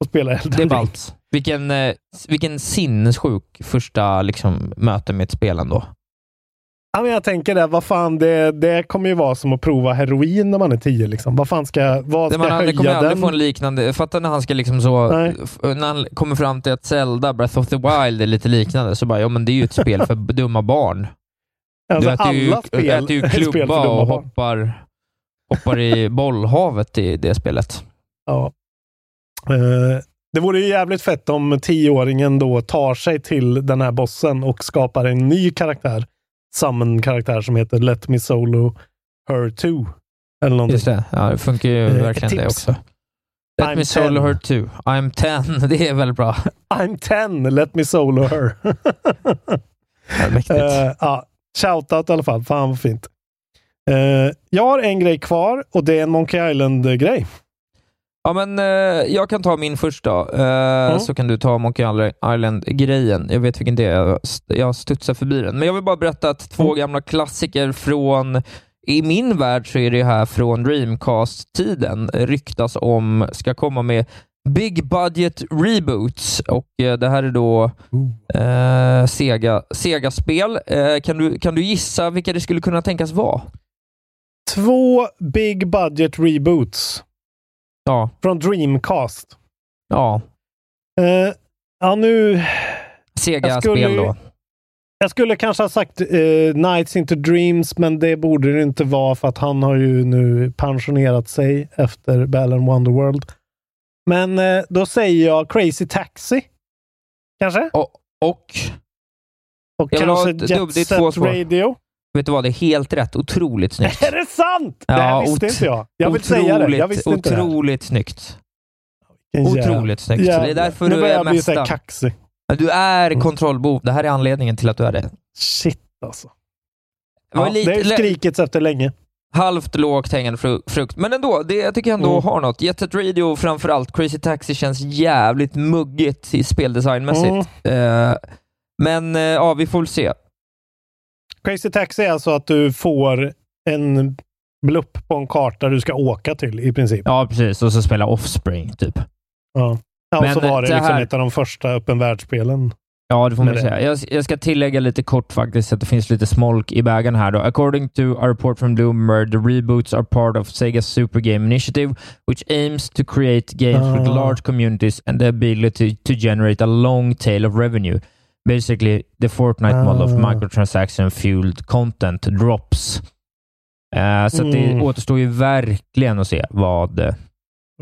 att spela Elden Det är Ring. ballt. Vilken, eh, vilken sinnessjuk första liksom, möte med ett spel ändå. Ja, men jag tänker det, vad fan, det, det kommer ju vara som att prova heroin när man är tio. Liksom. Vad fan ska, vad Det ska man aldrig, kommer höja aldrig få en liknande... Fatta när han ska liksom så... Nej. När han kommer fram till att Zelda, Breath of the Wild är lite liknande, så bara, ja men det är ju ett spel för dumma barn. Alltså, du äter ju, alla spel äter ju klubba och barn. hoppar, hoppar i bollhavet i det spelet. Ja. Eh, det vore ju jävligt fett om tioåringen då tar sig till den här bossen och skapar en ny karaktär. Summon-karaktär som heter Let Me Solo Her 2. Eller någonting. Just det. Ja, det funkar ju Eh, verkligen det också. Let I'm me solo 10. her too. I'm 10. Det är väldigt bra. I'm 10, let me solo her. Ja, mäktigt. uh, ja, shoutout i alla fall. Fan vad fint. Eh, jag har en grej kvar och det är en Monkey Island-grej. Ja, men eh, jag kan ta min först då, eh, så kan du ta Monkey Island-grejen. Jag vet vilken det är. Jag st- Jag studsar förbi den. Men jag vill bara berätta att två gamla klassiker från i min värld så är det här från Dreamcast-tiden ryktas om ska komma med Big Budget Reboots och eh, det här är då eh, Sega, Sega-spel. Eh, kan, du, kan du gissa vilka det skulle kunna tänkas vara? Två Big Budget Reboots Ja, från Dreamcast. ja. Eh, ja, nu... Sega-spel då. Jag skulle kanske ha sagt eh, Nights into Dreams, men det borde det inte vara för att han har ju nu pensionerat sig efter Balan Wonderworld. Men eh, då säger jag Crazy Taxi. Kanske? Och, och Och kanske Jet Set. Radio. Vet du vad, det är helt rätt. Otroligt snyggt. Är det sant? det här Ja, visste inte jag. Jag vill säga det. Jag visste inte det. otroligt snyggt. Vilken jävla- Otroligt snyggt. jävla- Det är därför nu du börjar är jag bli så här mästaren. kaxig. Du är kontrollbov. Det här är anledningen till att du är det. Shit alltså. Det Ja, lite det har skrikits efter länge. halvt lågt hängande fru- frukt. Men ändå, det, jag tycker ändå Mm. har något. Jet Set Radio framförallt. Crazy Taxi känns jävligt muggigt i speldesignmässigt. Mm. Eh, men eh, ja, vi får väl se. Crazy Taxi är alltså att du får en blupp på en karta du ska åka till i princip. Ja, precis. Och så spela Offspring, typ. Ja. Ja, och Men, så var det, det liksom här- ett av de första öppen världsspelen. Ja, det får man det. säga. Jag, jag ska tillägga lite kort faktiskt, att det finns lite smolk i bägaren här. Då. According to a report from Bloomberg, the reboots are part of Sega's Super Game Initiative, which aims to create games with Ah. large communities and the ability to generate a long tail of revenue. Basically, the Fortnite model of Ah. microtransaction-fueled content drops. Eh, så att det Mm. återstår ju verkligen att se vad... eh,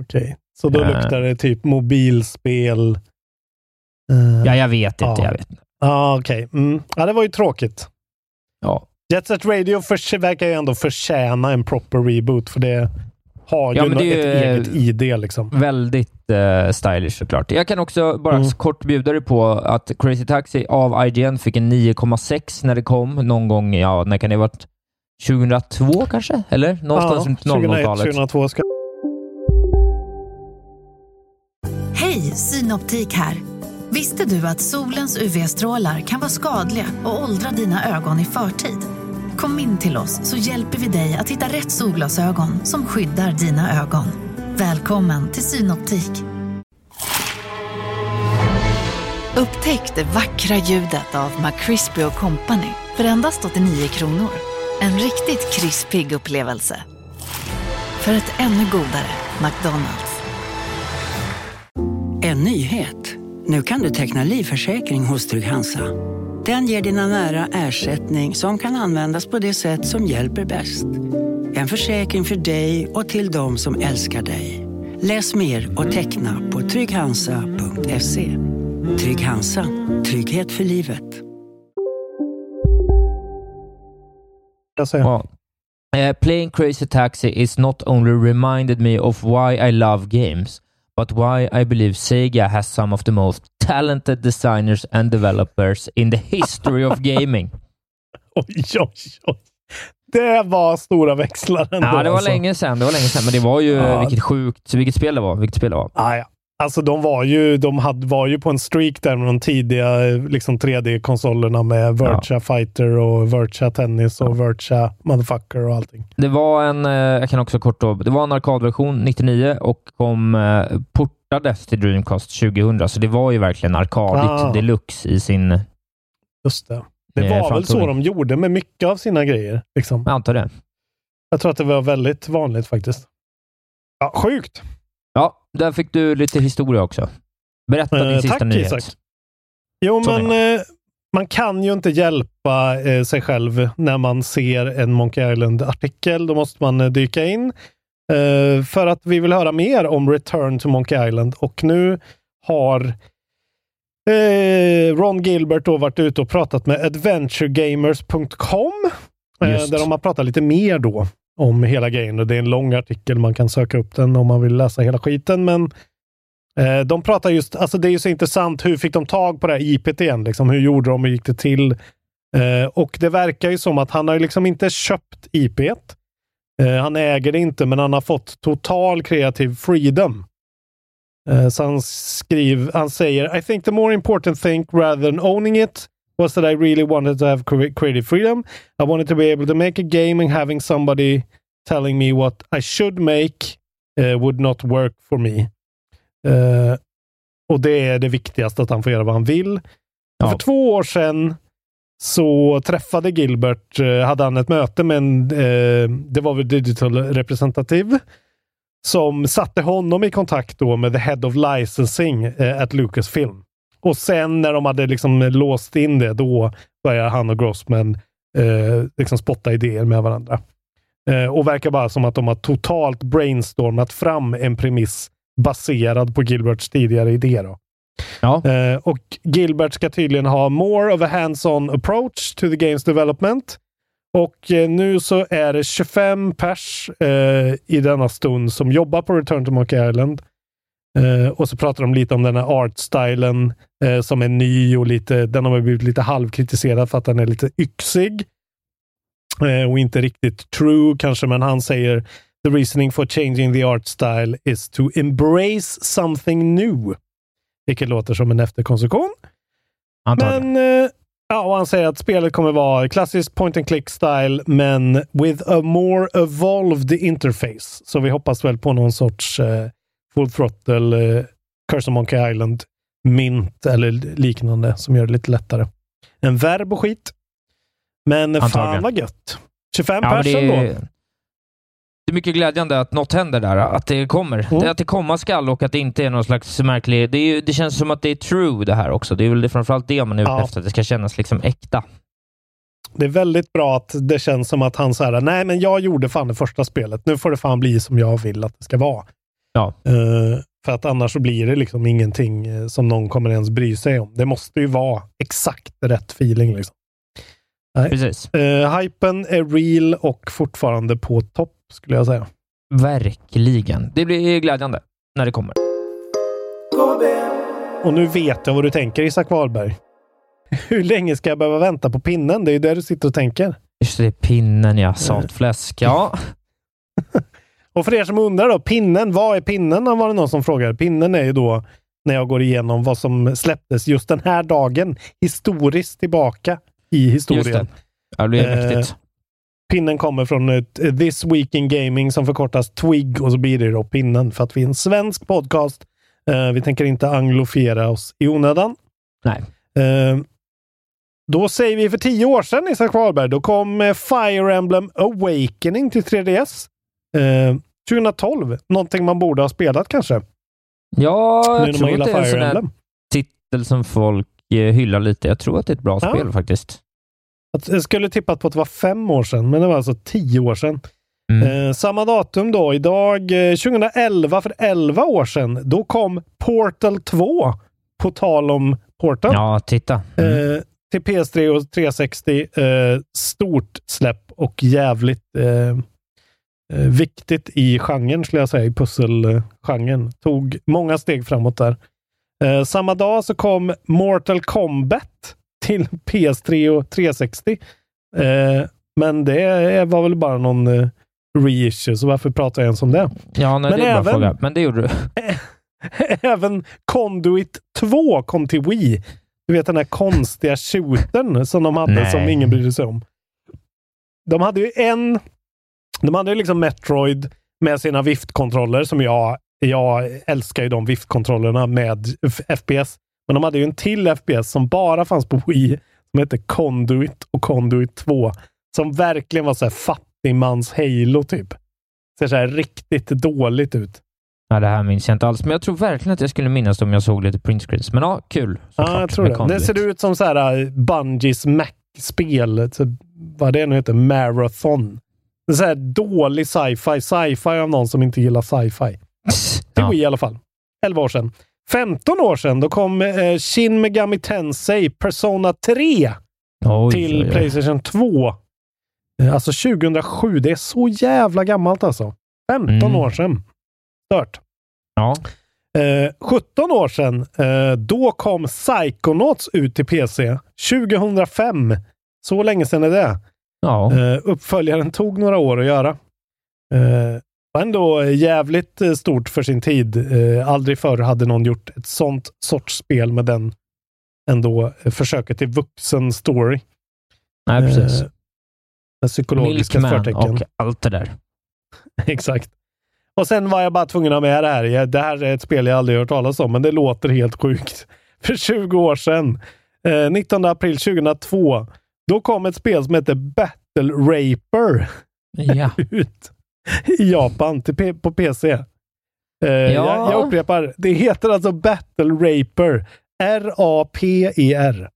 Okej. Så då Eh. luktar det typ mobilspel. Eh, Ja, jag vet inte. Ja. Jag vet. ah. Okay. Mm. Ja, det var ju tråkigt. Ja. Jet Set Radio för, verkar ju ändå förtjäna en proper reboot, för det har Ja, men det ett eget ID. Liksom. Väldigt eh, stylish såklart. Jag kan också bara Mm. kort bjuda dig på att Crazy Taxi av IGN fick en 9,6 när det kom. Någon gång, ja, när kan det ha varit? 2002 kanske? Eller? Någonstans runt 2001, 00-talet. 2002 ska... Hej, Synoptik här. Visste du att solens UV-strålar kan vara skadliga och åldra dina ögon i förtid? Kom in till oss så hjälper vi dig att hitta rätt solglasögon som skyddar dina ögon. Välkommen till Synoptik. Upptäck det vackra ljudet av McCrispy Company för endast 89 kronor. En riktigt krispig upplevelse. För ett ännu godare McDonalds. En nyhet. Nu kan du teckna livförsäkring hos Trygg-Hansa. Den ger dina nära ersättning som kan användas på det sätt som hjälper bäst. En försäkring för dig och till de som älskar dig. Läs mer och teckna på trygghansa.se. Trygg Hansa. Trygghet för livet. Ja. Eh, playing Crazy Taxi is not only reminded me of why I love games, but why I believe Sega has some of the most talented designers and developers in the history of gaming. Oj, oj, oj. Det var stora växlar ändå. Ja, det var alltså. länge sedan. Det var länge sedan, men det var ju Ja. vilket sjukt, vilket spel det var. Vilket spel det var. Ah, ja. Alltså de var ju, de hade, var ju på en streak där med de tidiga liksom 3D-konsolerna med Virtua Fighter och Virtua Tennis och Virtua Motherfucker och allting. Det var en, eh, jag kan också kort då, det var en arkadversion 99 och kom eh, portades till Dreamcast 2000, så det var ju verkligen arkadigt Ah. deluxe i sin... Just det. Det Eh, var väl så framtoning. de gjorde med mycket av sina grejer. Liksom. Jag antar det. Jag tror att det var väldigt vanligt faktiskt. Ja, sjukt! Ja, där fick du lite historia också. Berätta din Eh, sista tack, nyhet. Isak. Jo, Så men eh, man kan ju inte hjälpa eh, sig själv när man ser en Monkey Island-artikel. Då måste man eh, dyka in. Eh, för att vi vill höra mer om Return to Monkey Island. Och nu har eh, Ron Gilbert då varit ute och pratat med adventuregamers.com. Där de har pratat lite mer då om hela grejen. Och det är en lång artikel, man kan söka upp den om man vill läsa hela skiten. Men Eh, De pratar just, alltså det är ju så intressant, hur fick de tag på det här IPt igen? Liksom, hur gjorde de? Hur gick det till? Eh, och det verkar ju som att han har liksom inte köpt IP. Eh, han äger det inte, men han har fått total kreativ freedom. Eh, så han, skriv, han säger I think the more important thing rather than owning it was that I really wanted to have cre- creative freedom. I wanted to be able to make a game and having somebody telling me what I should make eh, would not work for me. Eh, och det är det viktigaste, att han får göra vad han vill. För två år sedan så träffade Gilbert, eh, hade han ett möte med en, eh, det var väl digital representativ, som satte honom i kontakt då med the head of licensing eh, at Lucasfilm. Och sen när de hade liksom låst in det, då började han och Grossman eh, liksom spotta idéer med varandra. Eh, och verkar bara som att de har totalt brainstormat fram en premiss baserad på Gilberts tidigare idé. Då. Eh, och Gilbert ska tydligen ha more of a hands-on approach to the games development. Och eh, nu så är det 25 pers eh, i denna stund som jobbar på Return to Monkey Island. Eh, och så pratar de lite om den här art-stylen eh, som är ny och lite, den har blivit lite halvkritiserad för att den är lite yxig. Eh, och inte riktigt true kanske, men han säger The reasoning for changing the art style is to embrace something new. Vilket låter som en efterkonstruktion. Antagligen. Men eh, ja, och han säger att spelet kommer vara klassisk point and click style, men with a more evolved interface. Så vi hoppas väl på någon sorts eh, full throttle, eh, Curse of Monkey Island, mint eller liknande som gör det lite lättare. En verb och skit. Men fan Antagligen. vad gött. 25 Ja, pers det, ändå. är, det är mycket glädjande att något händer där, att det kommer. Mm. Det, att det komma skall och att det inte är någon slags märklig... Det, är, det känns som att det är true det här också. Det är väl det, framförallt det man är ute Ja. efter, att det ska kännas liksom äkta. Det är väldigt bra att det känns som att han säger nej men jag gjorde fan det första spelet. Nu får det fan bli som jag vill att det ska vara. Ja. Eh, För att annars så blir det liksom ingenting eh, som någon kommer ens bry sig om. Det måste ju vara exakt rätt feeling. Liksom. Nej. Precis. Uh, hypen är real och fortfarande på topp, skulle jag säga. Verkligen. Det blir glädjande när det kommer. Och nu vet jag vad du tänker, Isak Wahlberg. Hur länge ska jag behöva vänta på pinnen? Det är ju det du sitter och tänker. Just det, pinnen ja. Satfläsk. Ja. och för er som undrar då, pinnen, vad är pinnen? var det någon som frågade. Pinnen är ju då när jag går igenom vad som släpptes just den här dagen, historiskt tillbaka i historien. Ja, det blir mäktigt. Pinnen kommer från ett This Week in Gaming som förkortas TWIG och så blir det då pinnen för att vi är en svensk podcast. Uh, vi tänker inte anglofiera oss i onödan. Nej. Uh, då säger vi för tio år sedan, Isak Wahlberg, då kom uh, Fire Emblem Awakening till 3DS. 2012. Någonting man borde ha spelat kanske? Ja, jag tror att det är en sån här titel som folk hyllar lite. Jag tror att det är ett bra ja. spel faktiskt. Jag skulle tippat på att det var fem år sedan, men det var alltså tio år sedan. Mm. Eh, samma datum då, idag eh, 2011, för 11 år sedan, då kom Portal 2. På tal om Portal. Ja, titta. Mm. Eh, till PS3 och 360. Eh, stort släpp och jävligt eh, eh, viktigt i genren, skulle jag säga, i pusselgenren. Tog många steg framåt där. samma dag så kom Mortal Kombat till PS3 och 360. Eh, men det var väl bara någon eh, reissue, så varför pratar jag ens om det? Ja, nej, men det är även, fråga. Men det gjorde du. även Conduit 2 kom till Wii. Du vet den där konstiga shootern som de hade nej. som ingen brydde sig om. De hade ju en... De hade ju liksom Metroid med sina viftkontroller som jag jag älskar ju de viftkontrollerna med FPS. Men de hade ju en till FPS som bara fanns på Wii som hette Conduit och Conduit 2. Som verkligen var så här fattigmans Halo typ. Ser så här riktigt dåligt ut. Ja, det här minns jag inte alls, men jag tror verkligen att jag skulle minnas om jag såg lite print screens. Men ja, kul. Ja, jag tror det. Det ser ut som så här uh, Bungies Mac-spel. Vad det nu heter, Marathon. Det är så här dålig sci-fi. Sci-fi av någon som inte gillar sci-fi. Till ja. I alla fall. 11 år sedan. 15 år sedan, då kom eh, Shin Megami Tensei Persona 3 oj, till oj, oj. Playstation 2. Eh, alltså 2007. Det är så jävla gammalt alltså. 15 mm. år sedan. Stört. Ja. Eh, 17 år sedan, eh, då kom Psychonauts ut till PC. 2005. Så länge sedan är det. Ja. Eh, uppföljaren tog några år att göra. Eh, var ändå jävligt eh, stort för sin tid. Eh, aldrig förr hade någon gjort ett sånt sorts spel med den ändå försöket till vuxen story. Nej, precis. Eh, med psykologiska Milkman förtecken. och allt det där. Exakt. Och sen var jag bara tvungen att ha med det här. Det här är ett spel jag aldrig hört talas om, men det låter helt sjukt. För 20 år sedan, eh, 19 april 2002, då kom ett spel som heter Battle Raper ja. ut i Japan till på PC. Uh, eh, ja. jag, jag upprepar, det heter alltså Battle Raper. R-A-P-E-R.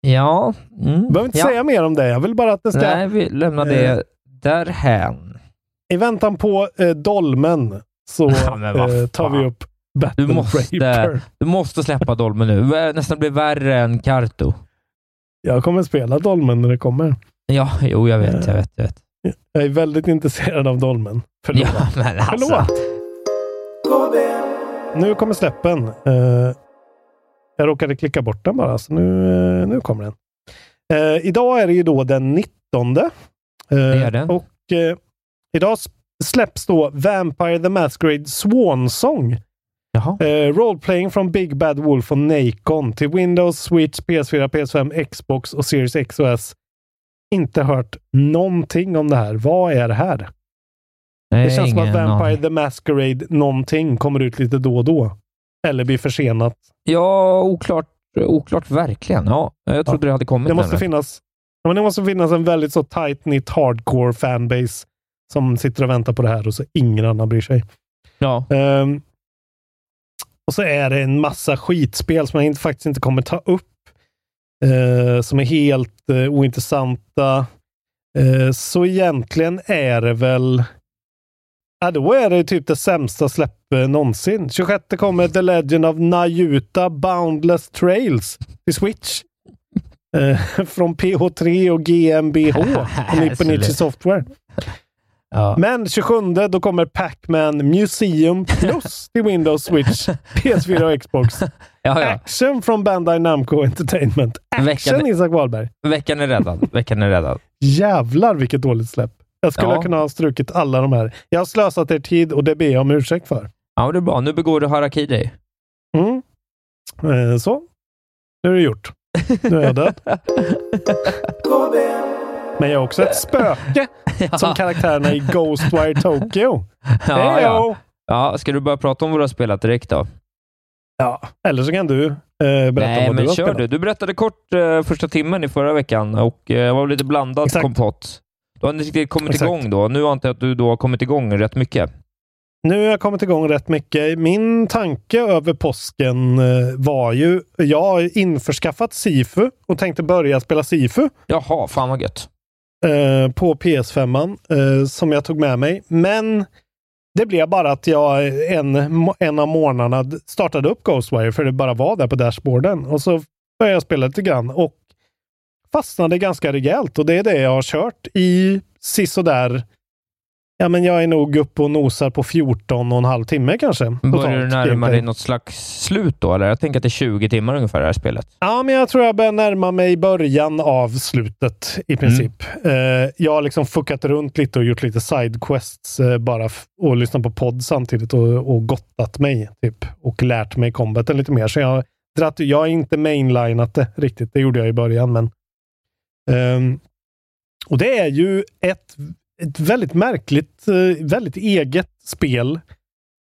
Ja. Mm. Behöver inte ja. säga mer om det. Jag vill bara att det ska... Nej, vi lämnar det uh, därhän. I väntan på uh, Dolmen så uh, tar vi upp Battle du måste, Raper. Du måste släppa Dolmen nu. Nästan blir värre än Karto. Jag kommer spela Dolmen när det kommer. Ja, jo, jag vet, jag vet, jag vet. Jag är väldigt intresserad av Dolmen. Förlåt. Ja, men alltså. Förlåt. Nu kommer släppen. Uh, jag råkade klicka bort den bara, så nu, uh, nu kommer den. Uh, idag är det ju då den 19. det är det. Och idag släpps då Vampire the Masquerade Swan Song. Jaha. Roleplaying från Big Bad Wolf och Nacon till Windows, Switch, PS4, PS5, Xbox och Series X och S inte hört någonting om det här. Vad är det här? Nej, det känns som att Vampire någon. the Masquerade någonting kommer ut lite då och då. Eller blir försenat. Ja, oklart, oklart verkligen. Ja, jag trodde ja. det hade kommit. Det måste, finnas, men det måste finnas en väldigt så tight-knit hardcore fanbase som sitter och väntar på det här och så ingen annan bryr sig. Ja. Um, och så är det en massa skitspel som jag inte, faktiskt inte kommer ta upp eh, som är helt eh, ointressanta. Eh, så egentligen är det väl... Ja, då är det typ det sämsta släpp släpp eh, någonsin. 26 kommer The Legend of Najuta Boundless Trails till Switch. Eh, från PH3 och GmbH och Nipponichi Software. Ja. Men 27 då kommer Pac-Man Museum Plus till Windows Switch, PS4 och Xbox. Ja, ja. Action från Bandai Namco Entertainment. Action Veckan- Isak Wahlberg. Veckan är räddad. Veckan är räddad. Jävlar vilket dåligt släpp. Jag skulle Ja. kunna ha strukit alla de här. Jag har slösat er tid och det ber jag om ursäkt för. Ja, det är bra. Nu begår du harakiri. Mm. Eh, så. Nu är det gjort. Nu är jag död. Men jag är också ett spöke som karaktärerna i Ghostwire Tokyo. Ja, Hejo! ja. ja, ska du börja prata om vad du har spelat direkt då? Ja, eller så kan du eh, berätta Nej, vad men du har kör spelat. du. Du berättade kort eh, första timmen i förra veckan och eh, var lite blandad Exakt. kompott. Du har inte riktigt kommit Exakt. igång då. Nu antar jag att du då har kommit igång rätt mycket. Nu har jag kommit igång rätt mycket. Min tanke över påsken eh, var ju... Jag har införskaffat Sifu och tänkte börja spela Sifu. Jaha, fan vad gött eh, på PS5 eh, som jag tog med mig. Men det blev bara att jag en, en av morgnarna startade upp Ghostwire för det bara var där på dashboarden. Och så började jag spela lite grann och fastnade ganska rejält. Och det är det jag har kört i sisådär Ja, men jag är nog uppe och nosar på 14 och en halv timme kanske. Börjar du närma dig något slags slut då? Eller? Jag tänker att det är 20 timmar ungefär det här spelet. Ja, men jag tror jag börjar närma mig början av slutet i princip. Eh, jag har liksom fuckat runt lite och gjort lite sidequests eh, bara och lyssnat på podd samtidigt och, och gottat mig typ och lärt mig combaten lite mer. Så jag dratt, jag har inte mainlinat det riktigt. Det gjorde jag i början, men ehm, och det är ju ett, ett väldigt märkligt, eh, väldigt eget spel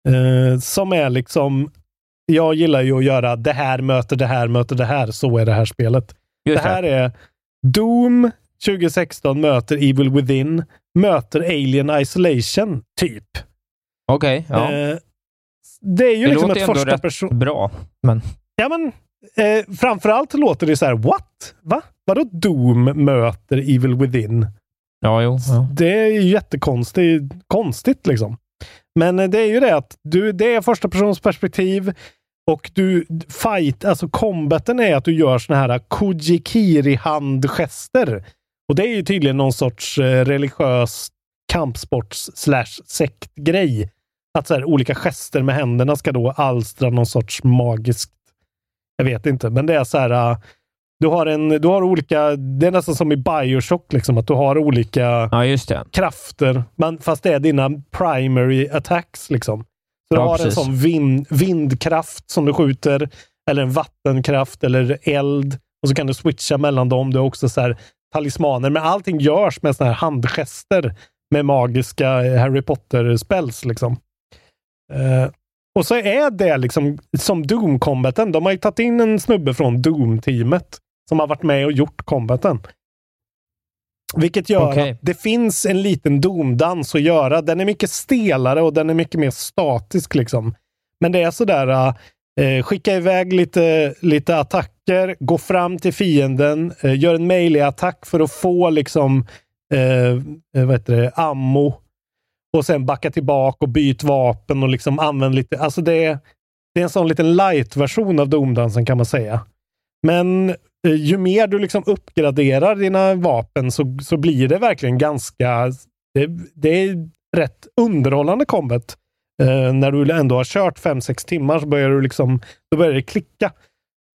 eh, som är liksom jag gillar ju att göra det här möter det här möter det här. Så är det här spelet. Just det här är Doom 2016 möter Evil Within möter Alien Isolation, typ. Okej, ja. Eh, det är ju det liksom låter ett första person... bra, men... Ja, men eh, framförallt låter det så här, what? Va? Vadå Doom möter Evil Within? Ja, jo. Ja. Det är ju jättekonstigt konstigt liksom. Men eh, det är ju det att du, det är första persons perspektiv och du fight, alltså combaten är att du gör såna här kujikiri-handgester. Och det är ju tydligen någon sorts eh, religiös kampsports slash sektgrej. Att så här, olika gester med händerna ska då alstra någon sorts magiskt jag vet inte, men det är så här. Eh, du har, en, du har olika, det är nästan som i Bioshock, liksom, att du har olika ja, krafter, men fast det är dina primary attacks. Liksom. Så du Ja, har en precis. sån vind, vindkraft som du skjuter, eller en vattenkraft eller eld. Och så kan du switcha mellan dem. Du har också så här talismaner, men allting görs med såna här handgester med magiska Harry Potter-spells. Liksom. Eh, och så är det liksom som Doom-combaten. De har ju tagit in en snubbe från Doom-teamet som har varit med och gjort combaten. Vilket gör Okej. att det finns en liten Doom-dans att göra. Den är mycket stelare och den är mycket mer statisk. liksom. Men det är sådär, eh, skicka iväg lite, lite attacker, gå fram till fienden, eh, gör en melee-attack för att få liksom, eh, eh, vad heter det, ammo och sen backa tillbaka och byt vapen och liksom använd lite. Alltså det, är- det är en sån liten light-version av Domdansen kan man säga. Men eh, ju mer du liksom uppgraderar dina vapen så, så blir det verkligen ganska... Det, det är rätt underhållande combat. Eh, när du ändå har kört 5-6 timmar så börjar du liksom, då börjar det klicka.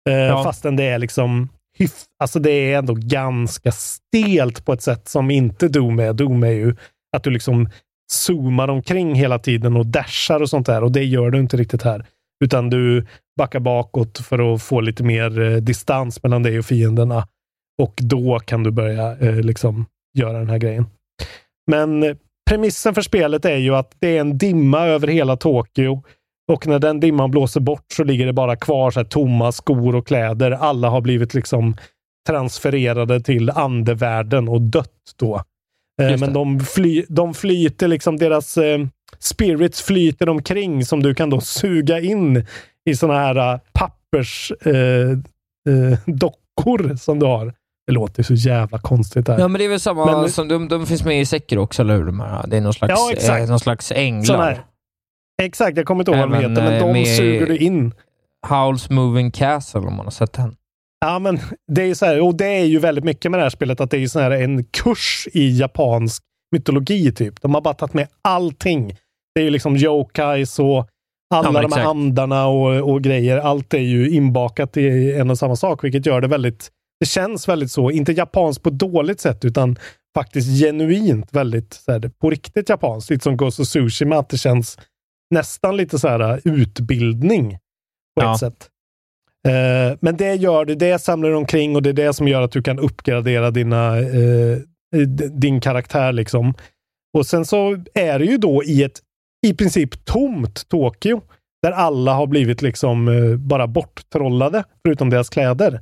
Eh, Ja. Fastän det är liksom hyf, alltså det är ändå ganska stelt på ett sätt som inte Doom är. Doom är ju att du liksom zoomar omkring hela tiden och dashar och sånt där och det gör du inte riktigt här. Utan du backar bakåt för att få lite mer eh, distans mellan dig och fienderna. Och då kan du börja eh, liksom göra den här grejen. Men eh, premissen för spelet är ju att det är en dimma över hela Tokyo. Och när den dimman blåser bort så ligger det bara kvar så tomma skor och kläder. Alla har blivit liksom transfererade till andevärlden och dött då. Men de, fly, de flyter, liksom deras eh, spirits flyter omkring som du kan då suga in i såna här uh, pappers eh, eh, dockor som du har. Det låter så jävla konstigt där. Ja, men det är väl samma Men- som de, de finns med i Sekiro också, eller hur? De här, det är någon slags, Ja, exakt. eh, någon slags änglar. här, Exakt, jag kommer inte ihåg vad de heter, men eh, de med- suger du in. Howl's Moving Castle, om man har sett den. Ja, men det är ju så här, och det är ju väldigt mycket med det här spelet, att det är ju så här en kurs i japansk mytologi, typ. De har bara tagit med allting. Det är ju liksom yokais och alla Ja, de här exakt. andarna och, och grejer. Allt är ju inbakat i en och samma sak, vilket gör det väldigt... Det känns väldigt så, inte japanskt på dåligt sätt, utan faktiskt genuint väldigt så här, på riktigt japanskt. Lite som Ghost of Tsushima, att det känns nästan lite så här utbildning på Ja. ett sätt. Eh, men det gör det, det samlar du omkring och det är det som gör att du kan uppgradera dina, eh, d- din karaktär. liksom. Och sen så är det ju då i ett i princip tomt Tokyo, där alla har blivit liksom eh, bara borttrollade, förutom deras kläder.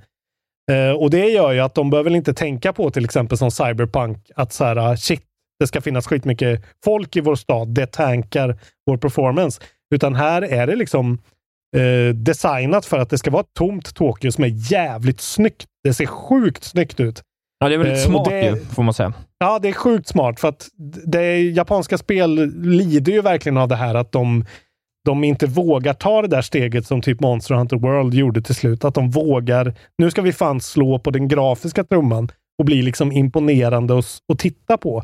Eh, och det gör ju att de behöver inte tänka på till exempel som Cyberpunk, att så här, ah, shit, det ska finnas skitmycket folk i vår stad, det tankar vår performance. Utan här är det liksom eh, designat för att det ska vara ett tomt Tokyo som är jävligt snyggt. Det ser sjukt snyggt ut. Ja, det är väldigt Eh, och smart det- ju, får man säga. Ja, det är sjukt smart för att det japanska spel lider ju verkligen av det här att de, de inte vågar ta det där steget som typ Monster Hunter World gjorde till slut. Att de vågar, nu ska vi fan slå på den grafiska trumman och bli liksom imponerande att, att titta på.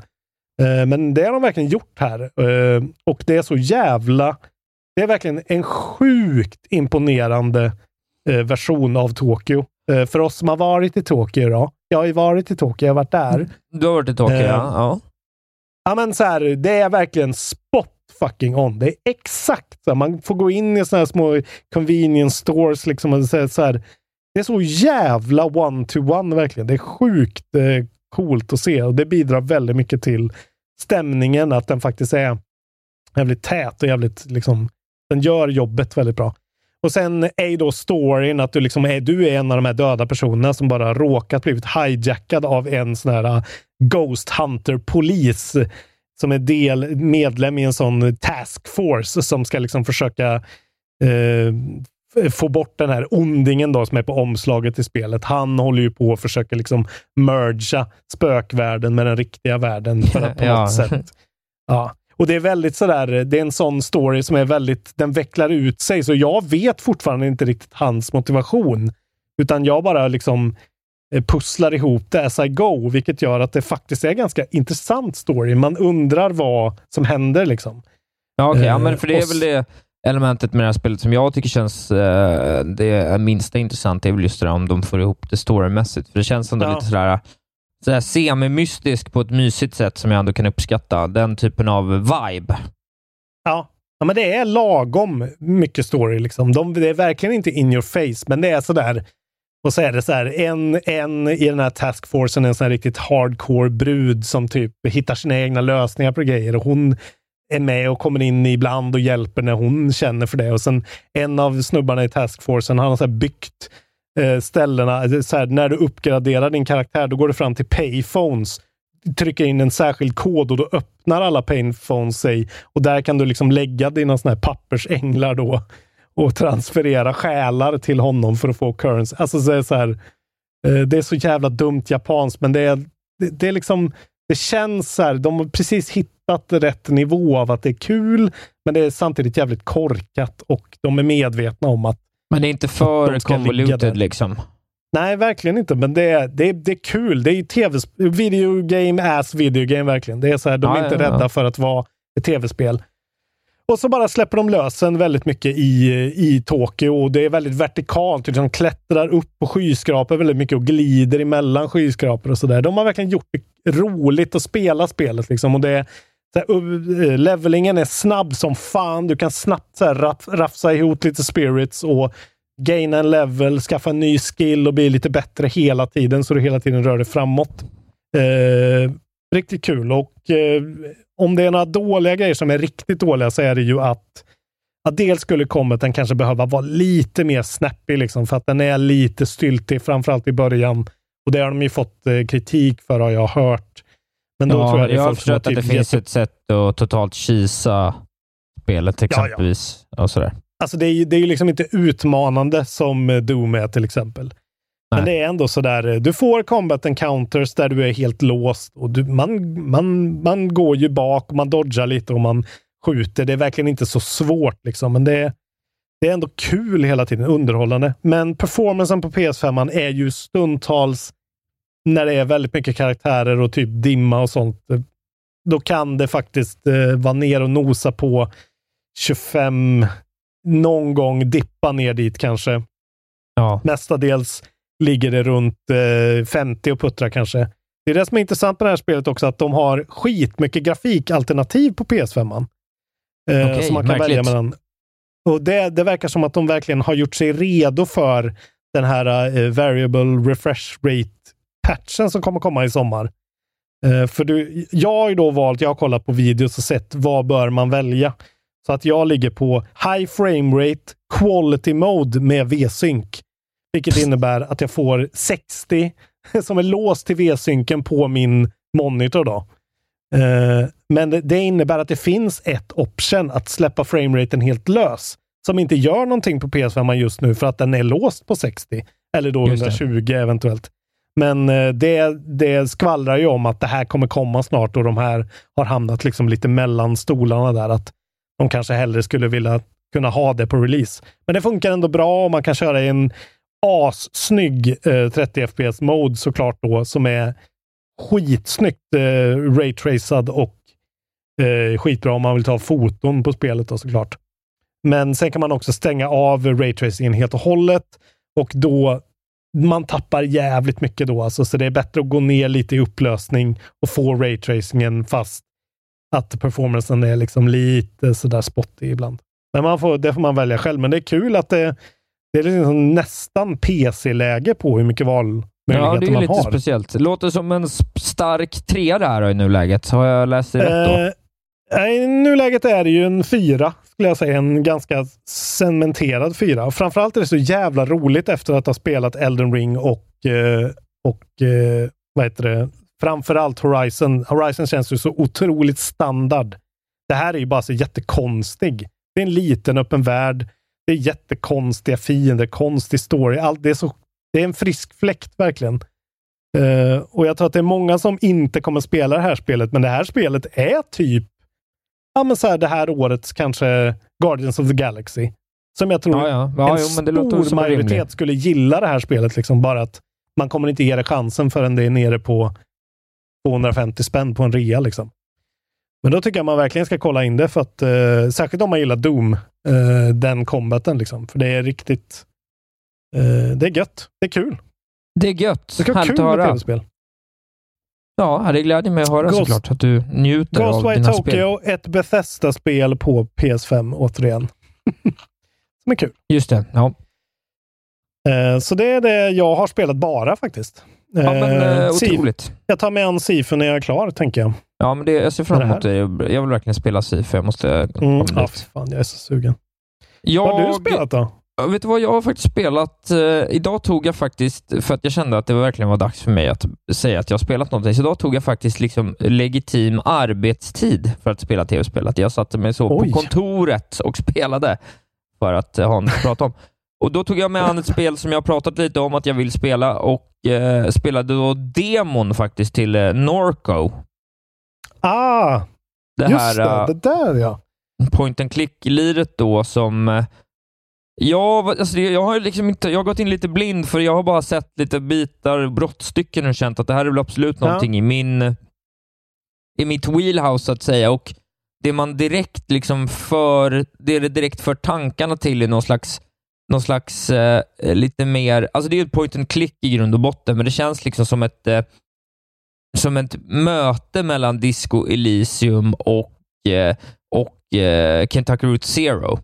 Eh, men det har de verkligen gjort här. Eh, och det är så jävla... Det är verkligen en sjukt imponerande eh, version av Tokyo. För oss som har varit i Tokyo då. Jag har ju varit i Tokyo, jag har varit där. Du har varit i Tokyo, Eh, ja. ja. Ja, men så här, det är verkligen spot fucking on. Det är exakt så Man får gå in i såna här små convenience stores liksom och så här. Det är så jävla one-to-one verkligen. Det är sjukt eh, coolt att se och det bidrar väldigt mycket till stämningen, att den faktiskt är jävligt tät och jävligt liksom, den gör jobbet väldigt bra. Och sen är ju då storyn att du liksom är, du är en av de här döda personerna som bara råkat blivit hijackad av en sån här uh, Ghost Hunter-polis som är del, medlem i en sån task force som ska liksom försöka eh, få bort den här ondingen då som är på omslaget i spelet. Han håller ju på att försöka liksom merga spökvärlden med den riktiga världen för att på Ja. något sätt Ja, och det är väldigt sådär, det är en sån story som är väldigt, den vecklar ut sig, så jag vet fortfarande inte riktigt hans motivation. Utan jag bara liksom eh, pusslar ihop det as I go, vilket gör att det faktiskt är en ganska intressant story. Man undrar vad som händer liksom. Ja, okej. ja, Eh, men för det är väl det elementet med det här spelet som jag tycker känns eh, det minsta intressant. Det är väl just det där om de får ihop det storymässigt. För det känns ändå Ja. lite sådär, sådär semi-mystisk på ett mysigt sätt som jag ändå kan uppskatta. Den typen av vibe. Ja. ja, men det är lagom mycket story. Liksom. De, det är verkligen inte in your face, men det är sådär. Och så är det så här, en, en i den här taskforcen, en sån här riktigt hardcore brud som typ hittar sina egna lösningar på grejer. Och hon är med och kommer in ibland och hjälper när hon känner för det. Och sen en av snubbarna i taskforcen, han har så här byggt eh, ställena. Eh, så här, när du uppgraderar din karaktär, då går du fram till payphones trycker in en särskild kod och då öppnar alla payphones sig. Och där kan du liksom lägga dina såna här pappersänglar då och transferera själar till honom för att få currency. Alltså så är det, så här, eh, det är så jävla dumt japanskt, men det är, det, det är liksom, det känns så här, de har precis hittat rätt nivå av att det är kul, men det är samtidigt jävligt korkat och de är medvetna om att men det är inte för convoluted liksom. Nej, verkligen inte. Men det är, det är, det är kul. Det är ju tv video game as video game verkligen. Det är så här, de är Ja, inte ja, ja. rädda för att vara ett tv-spel. Och så bara släpper de lösen väldigt mycket i, i Tokyo. Och det är väldigt vertikalt. De klättrar upp på skyskrapor väldigt mycket och glider emellan skyskrapor och sådär. De har verkligen gjort det roligt att spela spelet. Liksom. Och det här, uh, levelingen är snabb som fan. Du kan snabbt så här, raff, rafsa ihop lite spirits och gaina en level, skaffa en ny skill och bli lite bättre hela tiden, så du hela tiden rör dig framåt. Eh, riktigt kul. Och eh, om det är några dåliga grejer som är riktigt dåliga så är det ju att, att dels skulle Combaten kanske behöva vara lite mer snappy, liksom, för att den är lite styltig, framförallt i början. Och det har de ju fått eh, kritik för, har jag hört. Men då ja, tror jag det är jag har folk som har förstått att det typ finns upp ett sätt att totalt kisa spelet exempelvis. Och sådär. Alltså det är ju det är ju liksom inte utmanande som eh, Doom är till exempel. Men det är ändå sådär, eh, du får combat encounters där du är helt låst och du, man, man, man går ju bak och man dodgar lite och man skjuter. Det är verkligen inte så svårt, liksom, men det, det är ändå kul hela tiden, underhållande. Men performancen på PS5 är ju stundtals, när det är väldigt mycket karaktärer och typ dimma och sånt, då kan det faktiskt eh, vara ner och nosa på 25, någon gång dippa ner dit kanske. Ja. Mestadels ligger det runt eh, 50 och puttrar kanske. Det är det som är intressant med det här spelet också, att de har skitmycket grafikalternativ på PS5. Eh, Okej, som man kan märkligt. välja mellan. Och det, det verkar som att de verkligen har gjort sig redo för den här eh, variable refresh rate-patchen som kommer komma i sommar. Eh, för du, jag har ju då valt, jag har kollat på videos och sett vad bör man välja. Så att jag ligger på high frame rate, quality mode med V-sync. Vilket innebär att jag får 60 som är låst till V-synken på min monitor. Då. Eh, men det, det innebär att det finns ett option att släppa frameraten helt lös. Som inte gör någonting på PS5 just nu för att den är låst på 60. Eller då Just det. 120 eventuellt. Men eh, det, det skvallrar ju om att det här kommer komma snart och de här har hamnat liksom lite mellan stolarna där. Att de kanske hellre skulle vilja kunna ha det på release. Men det funkar ändå bra och man kan köra i en assnygg eh, 30 FPS mode såklart då, som är skitsnyggt eh, raytracad och eh, skitbra om man vill ta foton på spelet då såklart. Men sen kan man också stänga av raytracingen helt och hållet och då man tappar jävligt mycket då alltså, så det är bättre att gå ner lite i upplösning och få raytracingen fast att performancen är liksom lite sådär spotty ibland. Men man får, det får man välja själv, men det är kul att det, det är liksom nästan PC-läge på hur mycket valmöjligheter Ja, det är lite har. speciellt. Låter som en stark trea det här i nuläget. Har jag läst det rätt då? Eh, i nuläget är det ju en fyra, skulle jag säga. En ganska cementerad fyra. Framförallt är det så jävla roligt efter att ha spelat Elden Ring och, eh, och eh, vad heter det? framförallt Horizon. Horizon känns ju så otroligt standard. Det här är ju bara så jättekonstig. Det är en liten öppen värld. Det är jättekonstiga fiender, konstig story. Allt, det, är så, det är en frisk fläkt verkligen. Uh, och jag tror att det är många som inte kommer spela det här spelet, men det här spelet är typ ja, men så här, det här årets kanske Guardians of the Galaxy. Som jag tror Ja, ja. Ja, en jo, stor majoritet rimlig. skulle gilla det här spelet. Liksom, bara att man kommer inte ge det chansen förrän det är nere på 250 spänn på en rea. Liksom. Men då tycker jag man verkligen ska kolla in det, för att, eh, särskilt om man gillar Doom, eh, den combaten. Liksom, för det är riktigt... Eh, det är gött. Det är kul. Det är gött. Det ska vara kul med tv-spel. Ja, det glädjer mig att höra Ghost- såklart. Att du njuter av Ghostwire dina spel. Tokyo, ett Bethesda-spel på PS5 återigen. Som är kul. Just det. Ja. Eh, så det är det jag har spelat bara faktiskt. Ja, men eh, Sif- otroligt. Jag tar med en Sifu när jag är klar, tänker jag. Ja, men det, jag ser fram Med det emot det. Jag vill verkligen spela SIF. Jag måste Mm. Ja, fy fan, jag är så sugen. Jag, Vad har du spelat då? Vet du vad, jag har faktiskt spelat... Eh, idag tog jag faktiskt, för att jag kände att det verkligen var dags för mig att säga att jag har spelat någonting, så idag tog jag faktiskt liksom legitim arbetstid för att spela tv-spel. Att Jag satte mig så Oj. på kontoret och spelade för att eh, ha något att prata om. Och Då tog jag med an ett spel som jag har pratat lite om att jag vill spela och eh, spelade då demon faktiskt till eh, Norco. Ah! Det just här, det, eh, det där ja. point and click-liret då som... Ja, alltså jag har liksom inte, jag har gått in lite blind för jag har bara sett lite bitar, brottstycken och känt att det här är väl absolut Ja. någonting i min i mitt wheelhouse så att säga. Och det man direkt liksom för, det det direkt för tankarna till är någon slags, någon slags eh, lite mer, alltså det är ju ett point and click i grund och botten, men det känns liksom som ett eh, som ett möte mellan Disco Elysium och, eh, och eh, Kentucky Route Zero.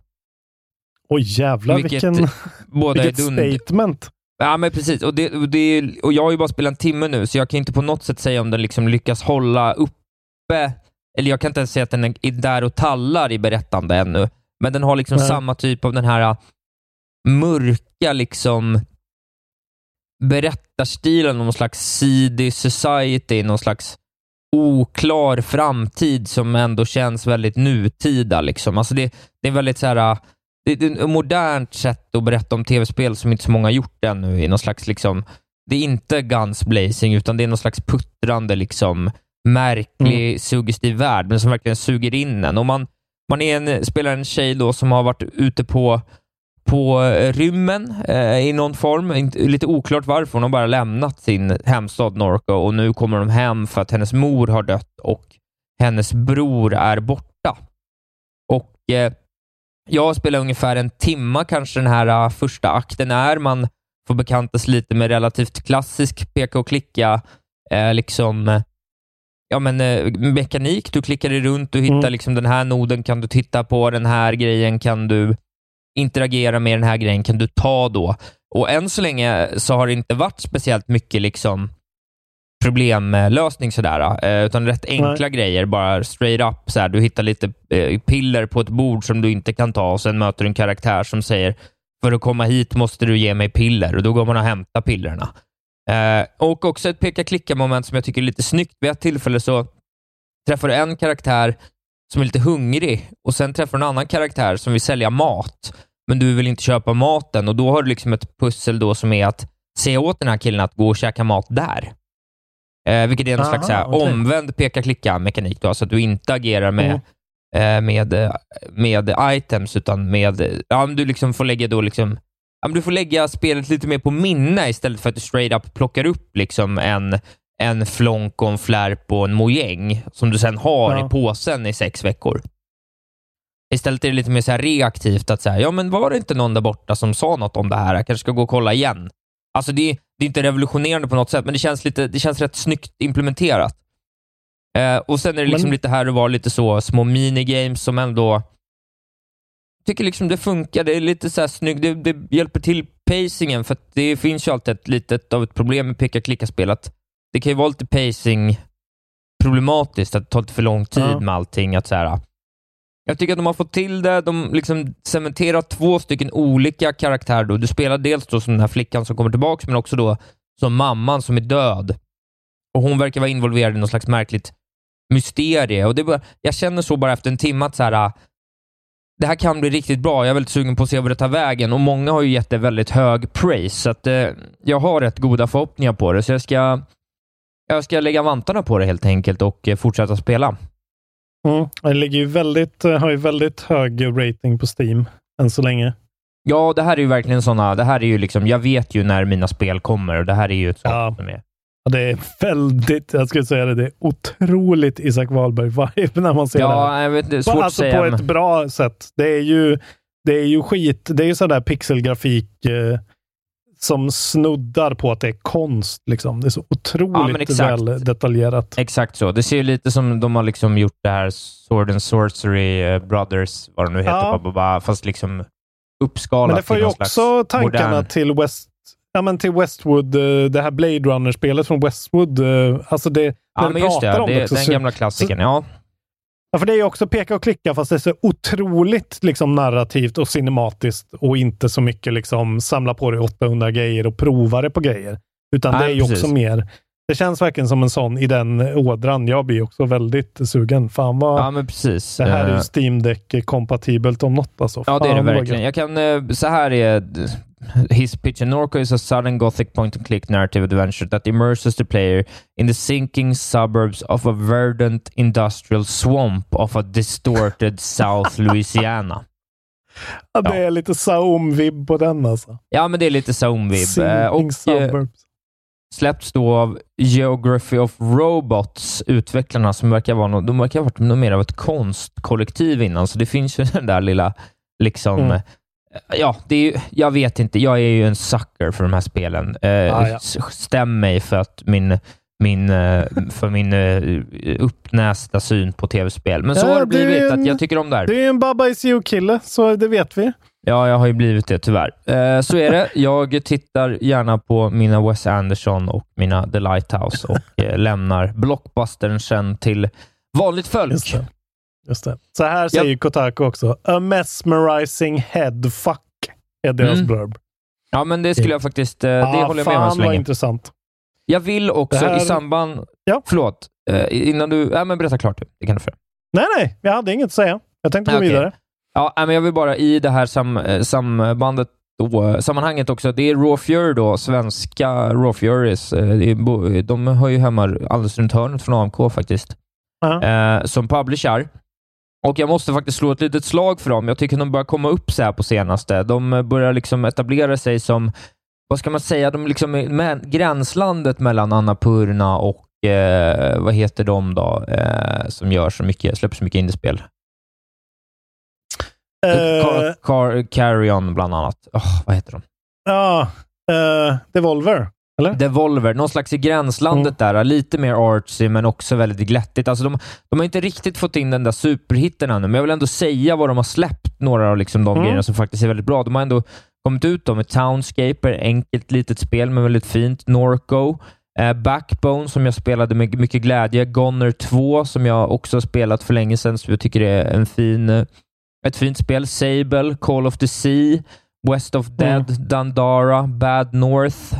Oj jävlar Vilket vilken, båda vilket statement. Ja, men precis. Och, det, och, det, och Jag har ju bara spelat en timme nu, så jag kan inte på något sätt säga om den liksom lyckas hålla uppe, eller jag kan inte ens säga att den är är där och tallar i berättande ännu, men den har liksom Nej. samma typ av den här äh, mörka liksom berättarstilen någon slags seedy society, någon slags oklar framtid som ändå känns väldigt nutida. Liksom. Alltså det, det är väldigt så här, äh, det, det är ett modernt sätt att berätta om tv-spel som inte så många har gjort ännu. I någon slags, liksom, det är inte guns blazing, utan det är någon slags puttrande, liksom, märklig, suggestiv värld, men som verkligen suger in en. Och man, man är en, spelar en tjej då som har varit ute på, på eh, rymmen eh, i någon form. Inte- Lite oklart varför. Hon har bara lämnat sin hemstad Norco och nu kommer de hem för att hennes mor har dött och hennes bror är borta. Och eh, Jag spelar ungefär en timma kanske den här eh, första akten är. Man får bekanta sig lite med relativt klassisk peka och klicka eh, liksom, ja, men, eh, mekanik. Du klickar dig runt, du hittar liksom den här noden kan du titta på, den här grejen kan du interagera med, den här grejen kan du ta då. Och än så länge så har det inte varit speciellt mycket liksom problemlösning sådär, eh, utan rätt enkla grejer. Bara straight up. Såhär, du hittar lite eh, piller på ett bord som du inte kan ta och sen möter du en karaktär som säger för att komma hit måste du ge mig piller och då går man och hämtar pillerna. Eh, och också ett peka-klicka-moment som jag tycker är lite snyggt. Vid ett tillfälle så träffar du en karaktär som är lite hungrig och sen träffar du en annan karaktär som vill sälja mat, men du vill inte köpa maten och då har du liksom ett pussel då som är att säga åt den här killen att gå och käka mat där. Eh, vilket är en Aha, slags så här, okej. omvänd peka-klicka-mekanik, så att du inte agerar med, eh, med, eh, med items, utan med, ja, du liksom får lägga då liksom, ja, du får lägga spelet lite mer på minne istället för att du straight up plockar upp liksom en, en flonk och en flärp och en mojäng som du sen har Ja. i påsen i sex veckor. Istället är det lite mer så reaktivt, att säga, ja men var det inte någon där borta som sa något om det här? Jag kanske ska gå och kolla igen. Alltså det, det är inte revolutionerande på något sätt, men det känns, lite, det känns rätt snyggt implementerat. Eh, och Sen är det liksom Men- lite här och var lite så små minigames som ändå tycker liksom det funkar. Det är lite så här snyggt. Det, det hjälper till pacingen, för det finns ju alltid ett litet av ett problem med peka-klicka-spel. att Det kan ju vara lite pacing problematiskt, att det tar lite för lång tid Ja. med allting. Att så här, jag tycker att de har fått till det. De liksom cementerar två stycken olika karaktärer. Då. Du spelar dels då som den här flickan som kommer tillbaka, men också då som mamman som är död. Och Hon verkar vara involverad i något slags märkligt mysterie. Och det bara, jag känner så bara efter en timme att så här, äh, det här kan bli riktigt bra. Jag är väldigt sugen på att se vart det tar vägen och många har ju gett det väldigt hög praise, så att, eh, jag har rätt goda förhoppningar på det. Så jag ska, jag ska lägga vantarna på det helt enkelt och eh, fortsätta spela. Mm. Det ligger ju väldigt, har ju väldigt hög rating på Steam än så länge. Ja, det här är ju verkligen sådana, det här är ju liksom, jag vet ju när mina spel kommer och det här är ju ett sånt Ja. som är... Och det är väldigt, jag skulle säga det, det är otroligt Isak Wahlberg-vibe när man ser det Ja, här. jag vet På, svårt att alltså säga. på ett bra sätt. Det är ju, det är ju skit. Det är ju sådär pixelgrafik eh, som snuddar på att det är konst. Liksom. Det är så Ja, otroligt exakt. väl detaljerat. Exakt så. Det ser ju lite som de har liksom gjort det här Sword and Sorcery eh, Brothers, vad de nu heter, Ja. bara, fast liksom uppskalat Men det får ju också tankarna modern- till, West, ja, men till Westwood, eh, det här Blade Runner-spelet från Westwood. eh, Alltså det, Ja, när men du just det. om det också, den så- gamla klassikern. Ja. Ja, för det är ju också peka och klicka, fast det är så otroligt liksom, narrativt och cinematiskt och inte så mycket liksom, samla på dig 800 grejer och prova det på grejer. Utan Nej, det är ju precis. också mer, det känns verkligen som en sån i den ådran. Jag blir också väldigt sugen. Fan vad, ja, men precis. det här är Eh, ju Steam Deck-kompatibelt om något alltså. Ja, det är det verkligen. Jag kan, eh, så här är His pitch in Norco is a sudden gothic point-and-click narrative adventure that immerses the player in the sinking suburbs of a verdant industrial swamp of a distorted South Louisiana. Ja, det är lite Saum-vibb på den alltså. Ja, men det är lite Zone-vib. Eh, Och eh, suburbs. släppts då av Geography of Robots, utvecklarna, som verkar vara de verkar ha varit mer av ett konstkollektiv innan, så det finns ju den där lilla, liksom, Mm. Ja, det är ju, jag vet inte, jag är ju en sucker för de här spelen. Eh, Ah, ja. Stäm mig för att min min, eh, för min eh, uppnästa syn på tv-spel. Men så Ja, har det blivit, en- att jag tycker om det här. Du är en Baba Is You-kille, så det vet vi. Ja, jag har ju blivit det tyvärr. Eh, så är det. Jag tittar gärna på mina Wes Anderson och mina The Lighthouse och eh, lämnar blockbustern sen till vanligt folk. Just det. Så här säger Kotaku också. A mesmerizing headfuck är deras Mm. blurb. Ja, men det skulle jag faktiskt... Eh, det Ah, håller jag med om än fan så vad länge. intressant. Jag vill också här- i samband... Ja. Förlåt. Eh, innan du... Ja, men berätta klart. Det kan du få göra. Nej, nej, jag hade inget att säga. Jag tänkte gå Okej. vidare. Ja, men jag vill bara i det här sam, eh, sambandet då, sammanhanget också, det är Raw Fury då, svenska Raw Furies. De har ju hemma alldeles runt hörnet från AMK faktiskt. Ja. Eh, som publicerar. Och jag måste faktiskt slå ett litet slag för dem. Jag tycker de börjar komma upp så här på senaste. De börjar liksom etablera sig som, vad ska man säga, de liksom med, gränslandet mellan Annapurna och eh, vad heter de då, eh, som gör så mycket, släpper så mycket indiespel? Eh, Car, car, bland annat. Oh, vad heter de? Ja, uh, Devolver. Eller? Devolver, någon slags i gränslandet där. Lite mer artsy, men också väldigt glättigt. Alltså de, de har inte riktigt fått in den där superhitten ännu, men jag vill ändå säga vad de har släppt, några av liksom de Mm. grejerna som faktiskt är väldigt bra. De har ändå kommit ut då med Townscaper, enkelt litet spel, men väldigt fint. Norco, eh, Backbone, som jag spelade med mycket glädje. Goner 2, som jag också har spelat för länge sedan, så jag tycker det är en fin, eh, ett fint spel. Sable, Call of the Sea, West of Dead, Dandara, Bad North,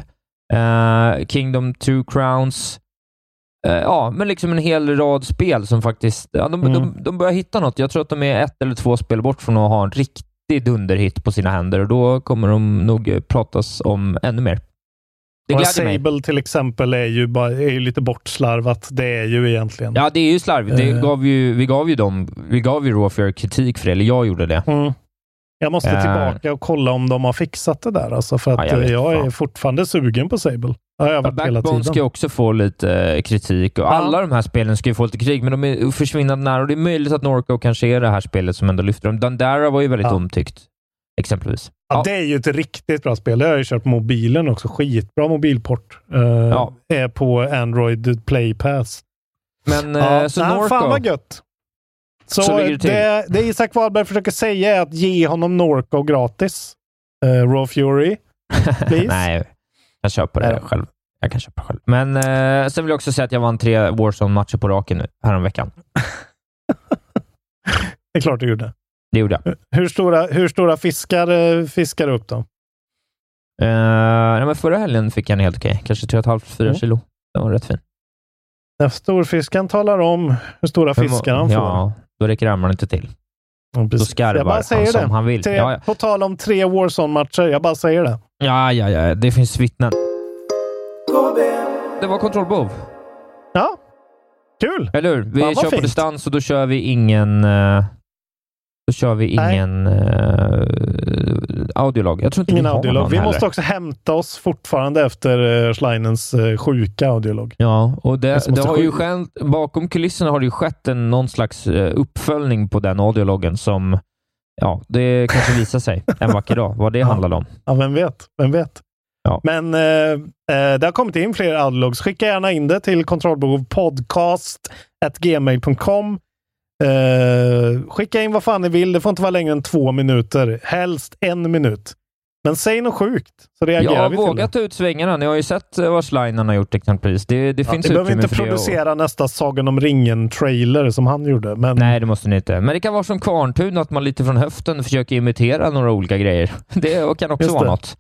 eh, Kingdom Two Crowns. Eh, ja, men liksom en hel rad spel som faktiskt... Ja, de, Mm. de, de börjar hitta något. Jag tror att de är ett eller två spel bort från att ha en riktig dunderhit på sina händer och då kommer de nog pratas om ännu mer. Det Och gläder mig. Sable till exempel är ju, bara, är ju lite bortslarvat. Det är ju egentligen. Ja, det är ju slarvigt. Det Eh. gav ju, vi gav ju dem, vi gav ju Raw Fury kritik för det, eller jag gjorde det. Mm. Jag måste Eh. tillbaka och kolla om de har fixat det där. Alltså, för att Ja, jag jag, vet jag är fortfarande sugen på Sable. Hela Backbone ska också få lite eh, kritik och alla de här spelen ska ju få lite kritik, men de är försvinnande nära och det är möjligt att Norco kanske är det här spelet som ändå lyfter dem. Dandara var ju väldigt Ja. omtyckt, exempelvis. Ja, Det är ju ett riktigt bra spel. Det har jag ju kört på mobilen också. Skitbra mobilport. Uh, Ja. Är på Android Play Pass. Men Ja, eh, så nej, Norco... Fan vad gött! Så, Så det det, det Isak Wahlberg försöker säga är att ge honom Norco gratis. Eh, Raw Fury. Please. Nej, jag köper det själv. Jag kan köpa det själv. Men eh, sen vill jag också säga att jag vann tre Warzone-matcher på raken nu, häromveckan. Det är klart du gjorde. Det gjorde jag. Hur stora, hur stora fiskar eh, fiskar du upp då? Eh, nej, men förra helgen fick jag en helt okej. Kanske 3,5-4 Mm. kilo. Den var rätt fin. När storfiskan talar om hur stora fiskar han får. Ja, då räcker armarna inte till. Ja, Då skarvar han säger som det. han vill. Tre, Ja, ja. På tal om tre Warzone-matcher. Jag bara säger det. Ja, ja, ja. Det finns vittnen. Det var kontrollbehov. Ja, kul! Eller hur? Vi kör på fint. distans och då kör vi ingen... eh, då kör vi ingen uh, audiolog. Jag tror inte Ingen vi har audiolog. någon Vi heller. måste också hämta oss fortfarande efter uh, Schleinens uh, sjuka audiolog. Ja, och det, det har ju skett, bakom kulisserna har det ju skett en, någon slags eh, uppföljning på den audiologgen som, ja, det kanske visar sig en vacker dag vad det handlade om. Ja, vem vet? Vem vet? Ja. Men eh, eh, det har kommit in fler audiologs. Skicka gärna in det till kontrollbehov Eh, skicka in vad fan ni vill. Det får inte vara längre än två minuter. Helst en minut. Men säg något sjukt så reagerar Jag har vi till det. vågat ut svängarna. Ni har ju sett eh, vad Schleinen har gjort exempelvis. Det, det Ja, finns ni behöver inte det. och- producera nästa Sagan om ringen-trailer som han gjorde. Men Nej, det måste ni inte. Men det kan vara som Kvarntun, att man lite från höften försöker imitera några olika grejer. Det kan också vara något.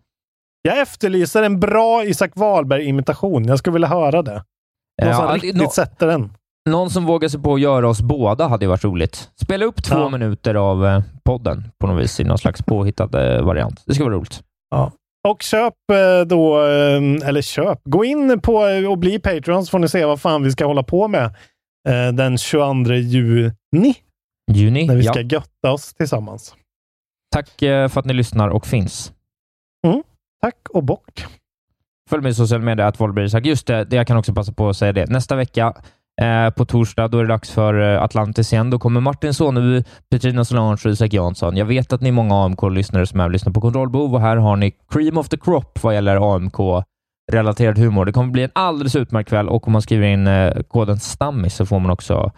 jag efterlyser en bra Isak Wahlberg-imitation. Jag skulle vilja höra det. Någon Ja, som riktigt nå- sätter den. Någon som vågar sig på att göra oss båda hade ju varit roligt. Spela upp två Ja. minuter av eh, podden på något vis i någon slags påhittad eh, variant. Det ska vara roligt. Ja. Och köp eh, då, eller köp, gå in på och bli Patreon så får ni se vad fan vi ska hålla på med den 22 juni. Juni, När vi ja. ska götta oss tillsammans. Tack för att ni lyssnar och finns. Mm. Tack och bock. Följ mig i sociala medier, att. Just det, jag kan också passa på att säga det. Nästa vecka eh, på torsdag, då är det dags för eh, Atlantis igen. Då kommer Martin Soneby, Petrina Solange och Isak Jansson. Jag vet att ni är många AMK-lyssnare som är och lyssnar på Kontrollbehov och här har ni cream of the crop vad gäller AMK-relaterad humor. Det kommer bli en alldeles utmärkt kväll och om man skriver in eh, koden STAMMIS så får man också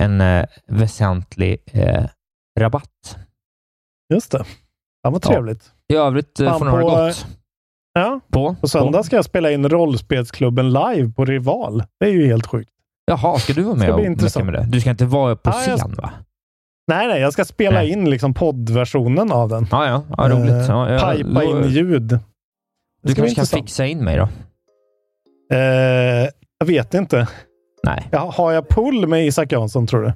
en eh, väsentlig eh, rabatt. Just det. Ja, vad Ja. trevligt. I övrigt eh, får ni ha det gott. Ja, På, på söndag ska jag spela in Rollspelsklubben live på Rival. Det är ju helt sjukt. Jaha, ska du vara med och mecka med det? Du ska inte vara på jag- scen, va? Nej, nej, jag ska spela Nej. in liksom poddversionen av den. Ja, ja. ja roligt. Eh, Ja, då- in ljud. Det Du kanske kan fixa in mig då? Eh, jag vet inte. Nej, Ja, har jag pull med Isak Jansson tror du?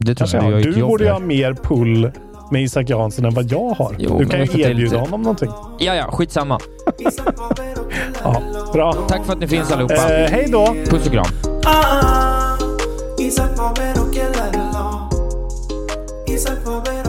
det tror jag. jag Du borde ju ha mer pull med Isak Jansson än vad jag har. Jo, du kan ju erbjuda lite- honom någonting. Ja, ja. Skitsamma. Ja, bra. Tack för att ni finns allihopa. Eh, hej då! Puss och kram. Ah, Isaac Romero, quien la de Isaac Romero.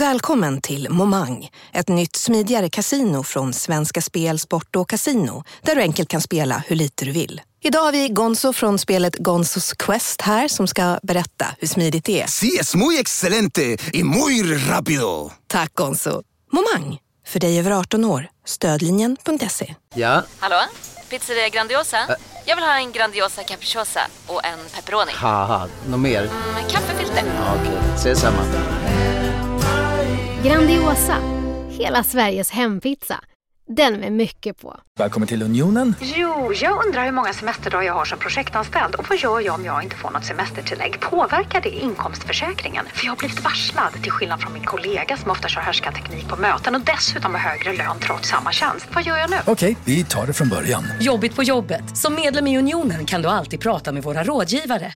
Välkommen till Momang, ett nytt smidigare casino från Svenska Spel, Sport och Casino där du enkelt kan spela hur lite du vill. Idag har vi Gonzo från spelet Gonzos Quest här som ska berätta hur smidigt det är. Sí, es muy excelente y muy rápido. Tack Gonzo. Momang, för dig över 18 år. Stödlinjen.se. Ja, Hallå? Pizzeria Grandiosa? Jag vill ha en Grandiosa capriciosa och en pepperoni. något mer? Med kaffefilter. Ja, Okej, ses samma. Grandiosa, hela Sveriges hempizza. Den med mycket på. Välkommen till Unionen. Jo, jag undrar hur många semesterdagar jag har som projektanställd och vad gör jag om jag inte får något semestertillägg? Påverkar det inkomstförsäkringen? För jag har blivit varslad, till skillnad från min kollega som ofta kör härskarteknik på möten och dessutom har högre lön trots samma tjänst. Vad gör jag nu? Okej, vi tar det från början. Jobbigt på jobbet. Som medlem i Unionen kan du alltid prata med våra rådgivare.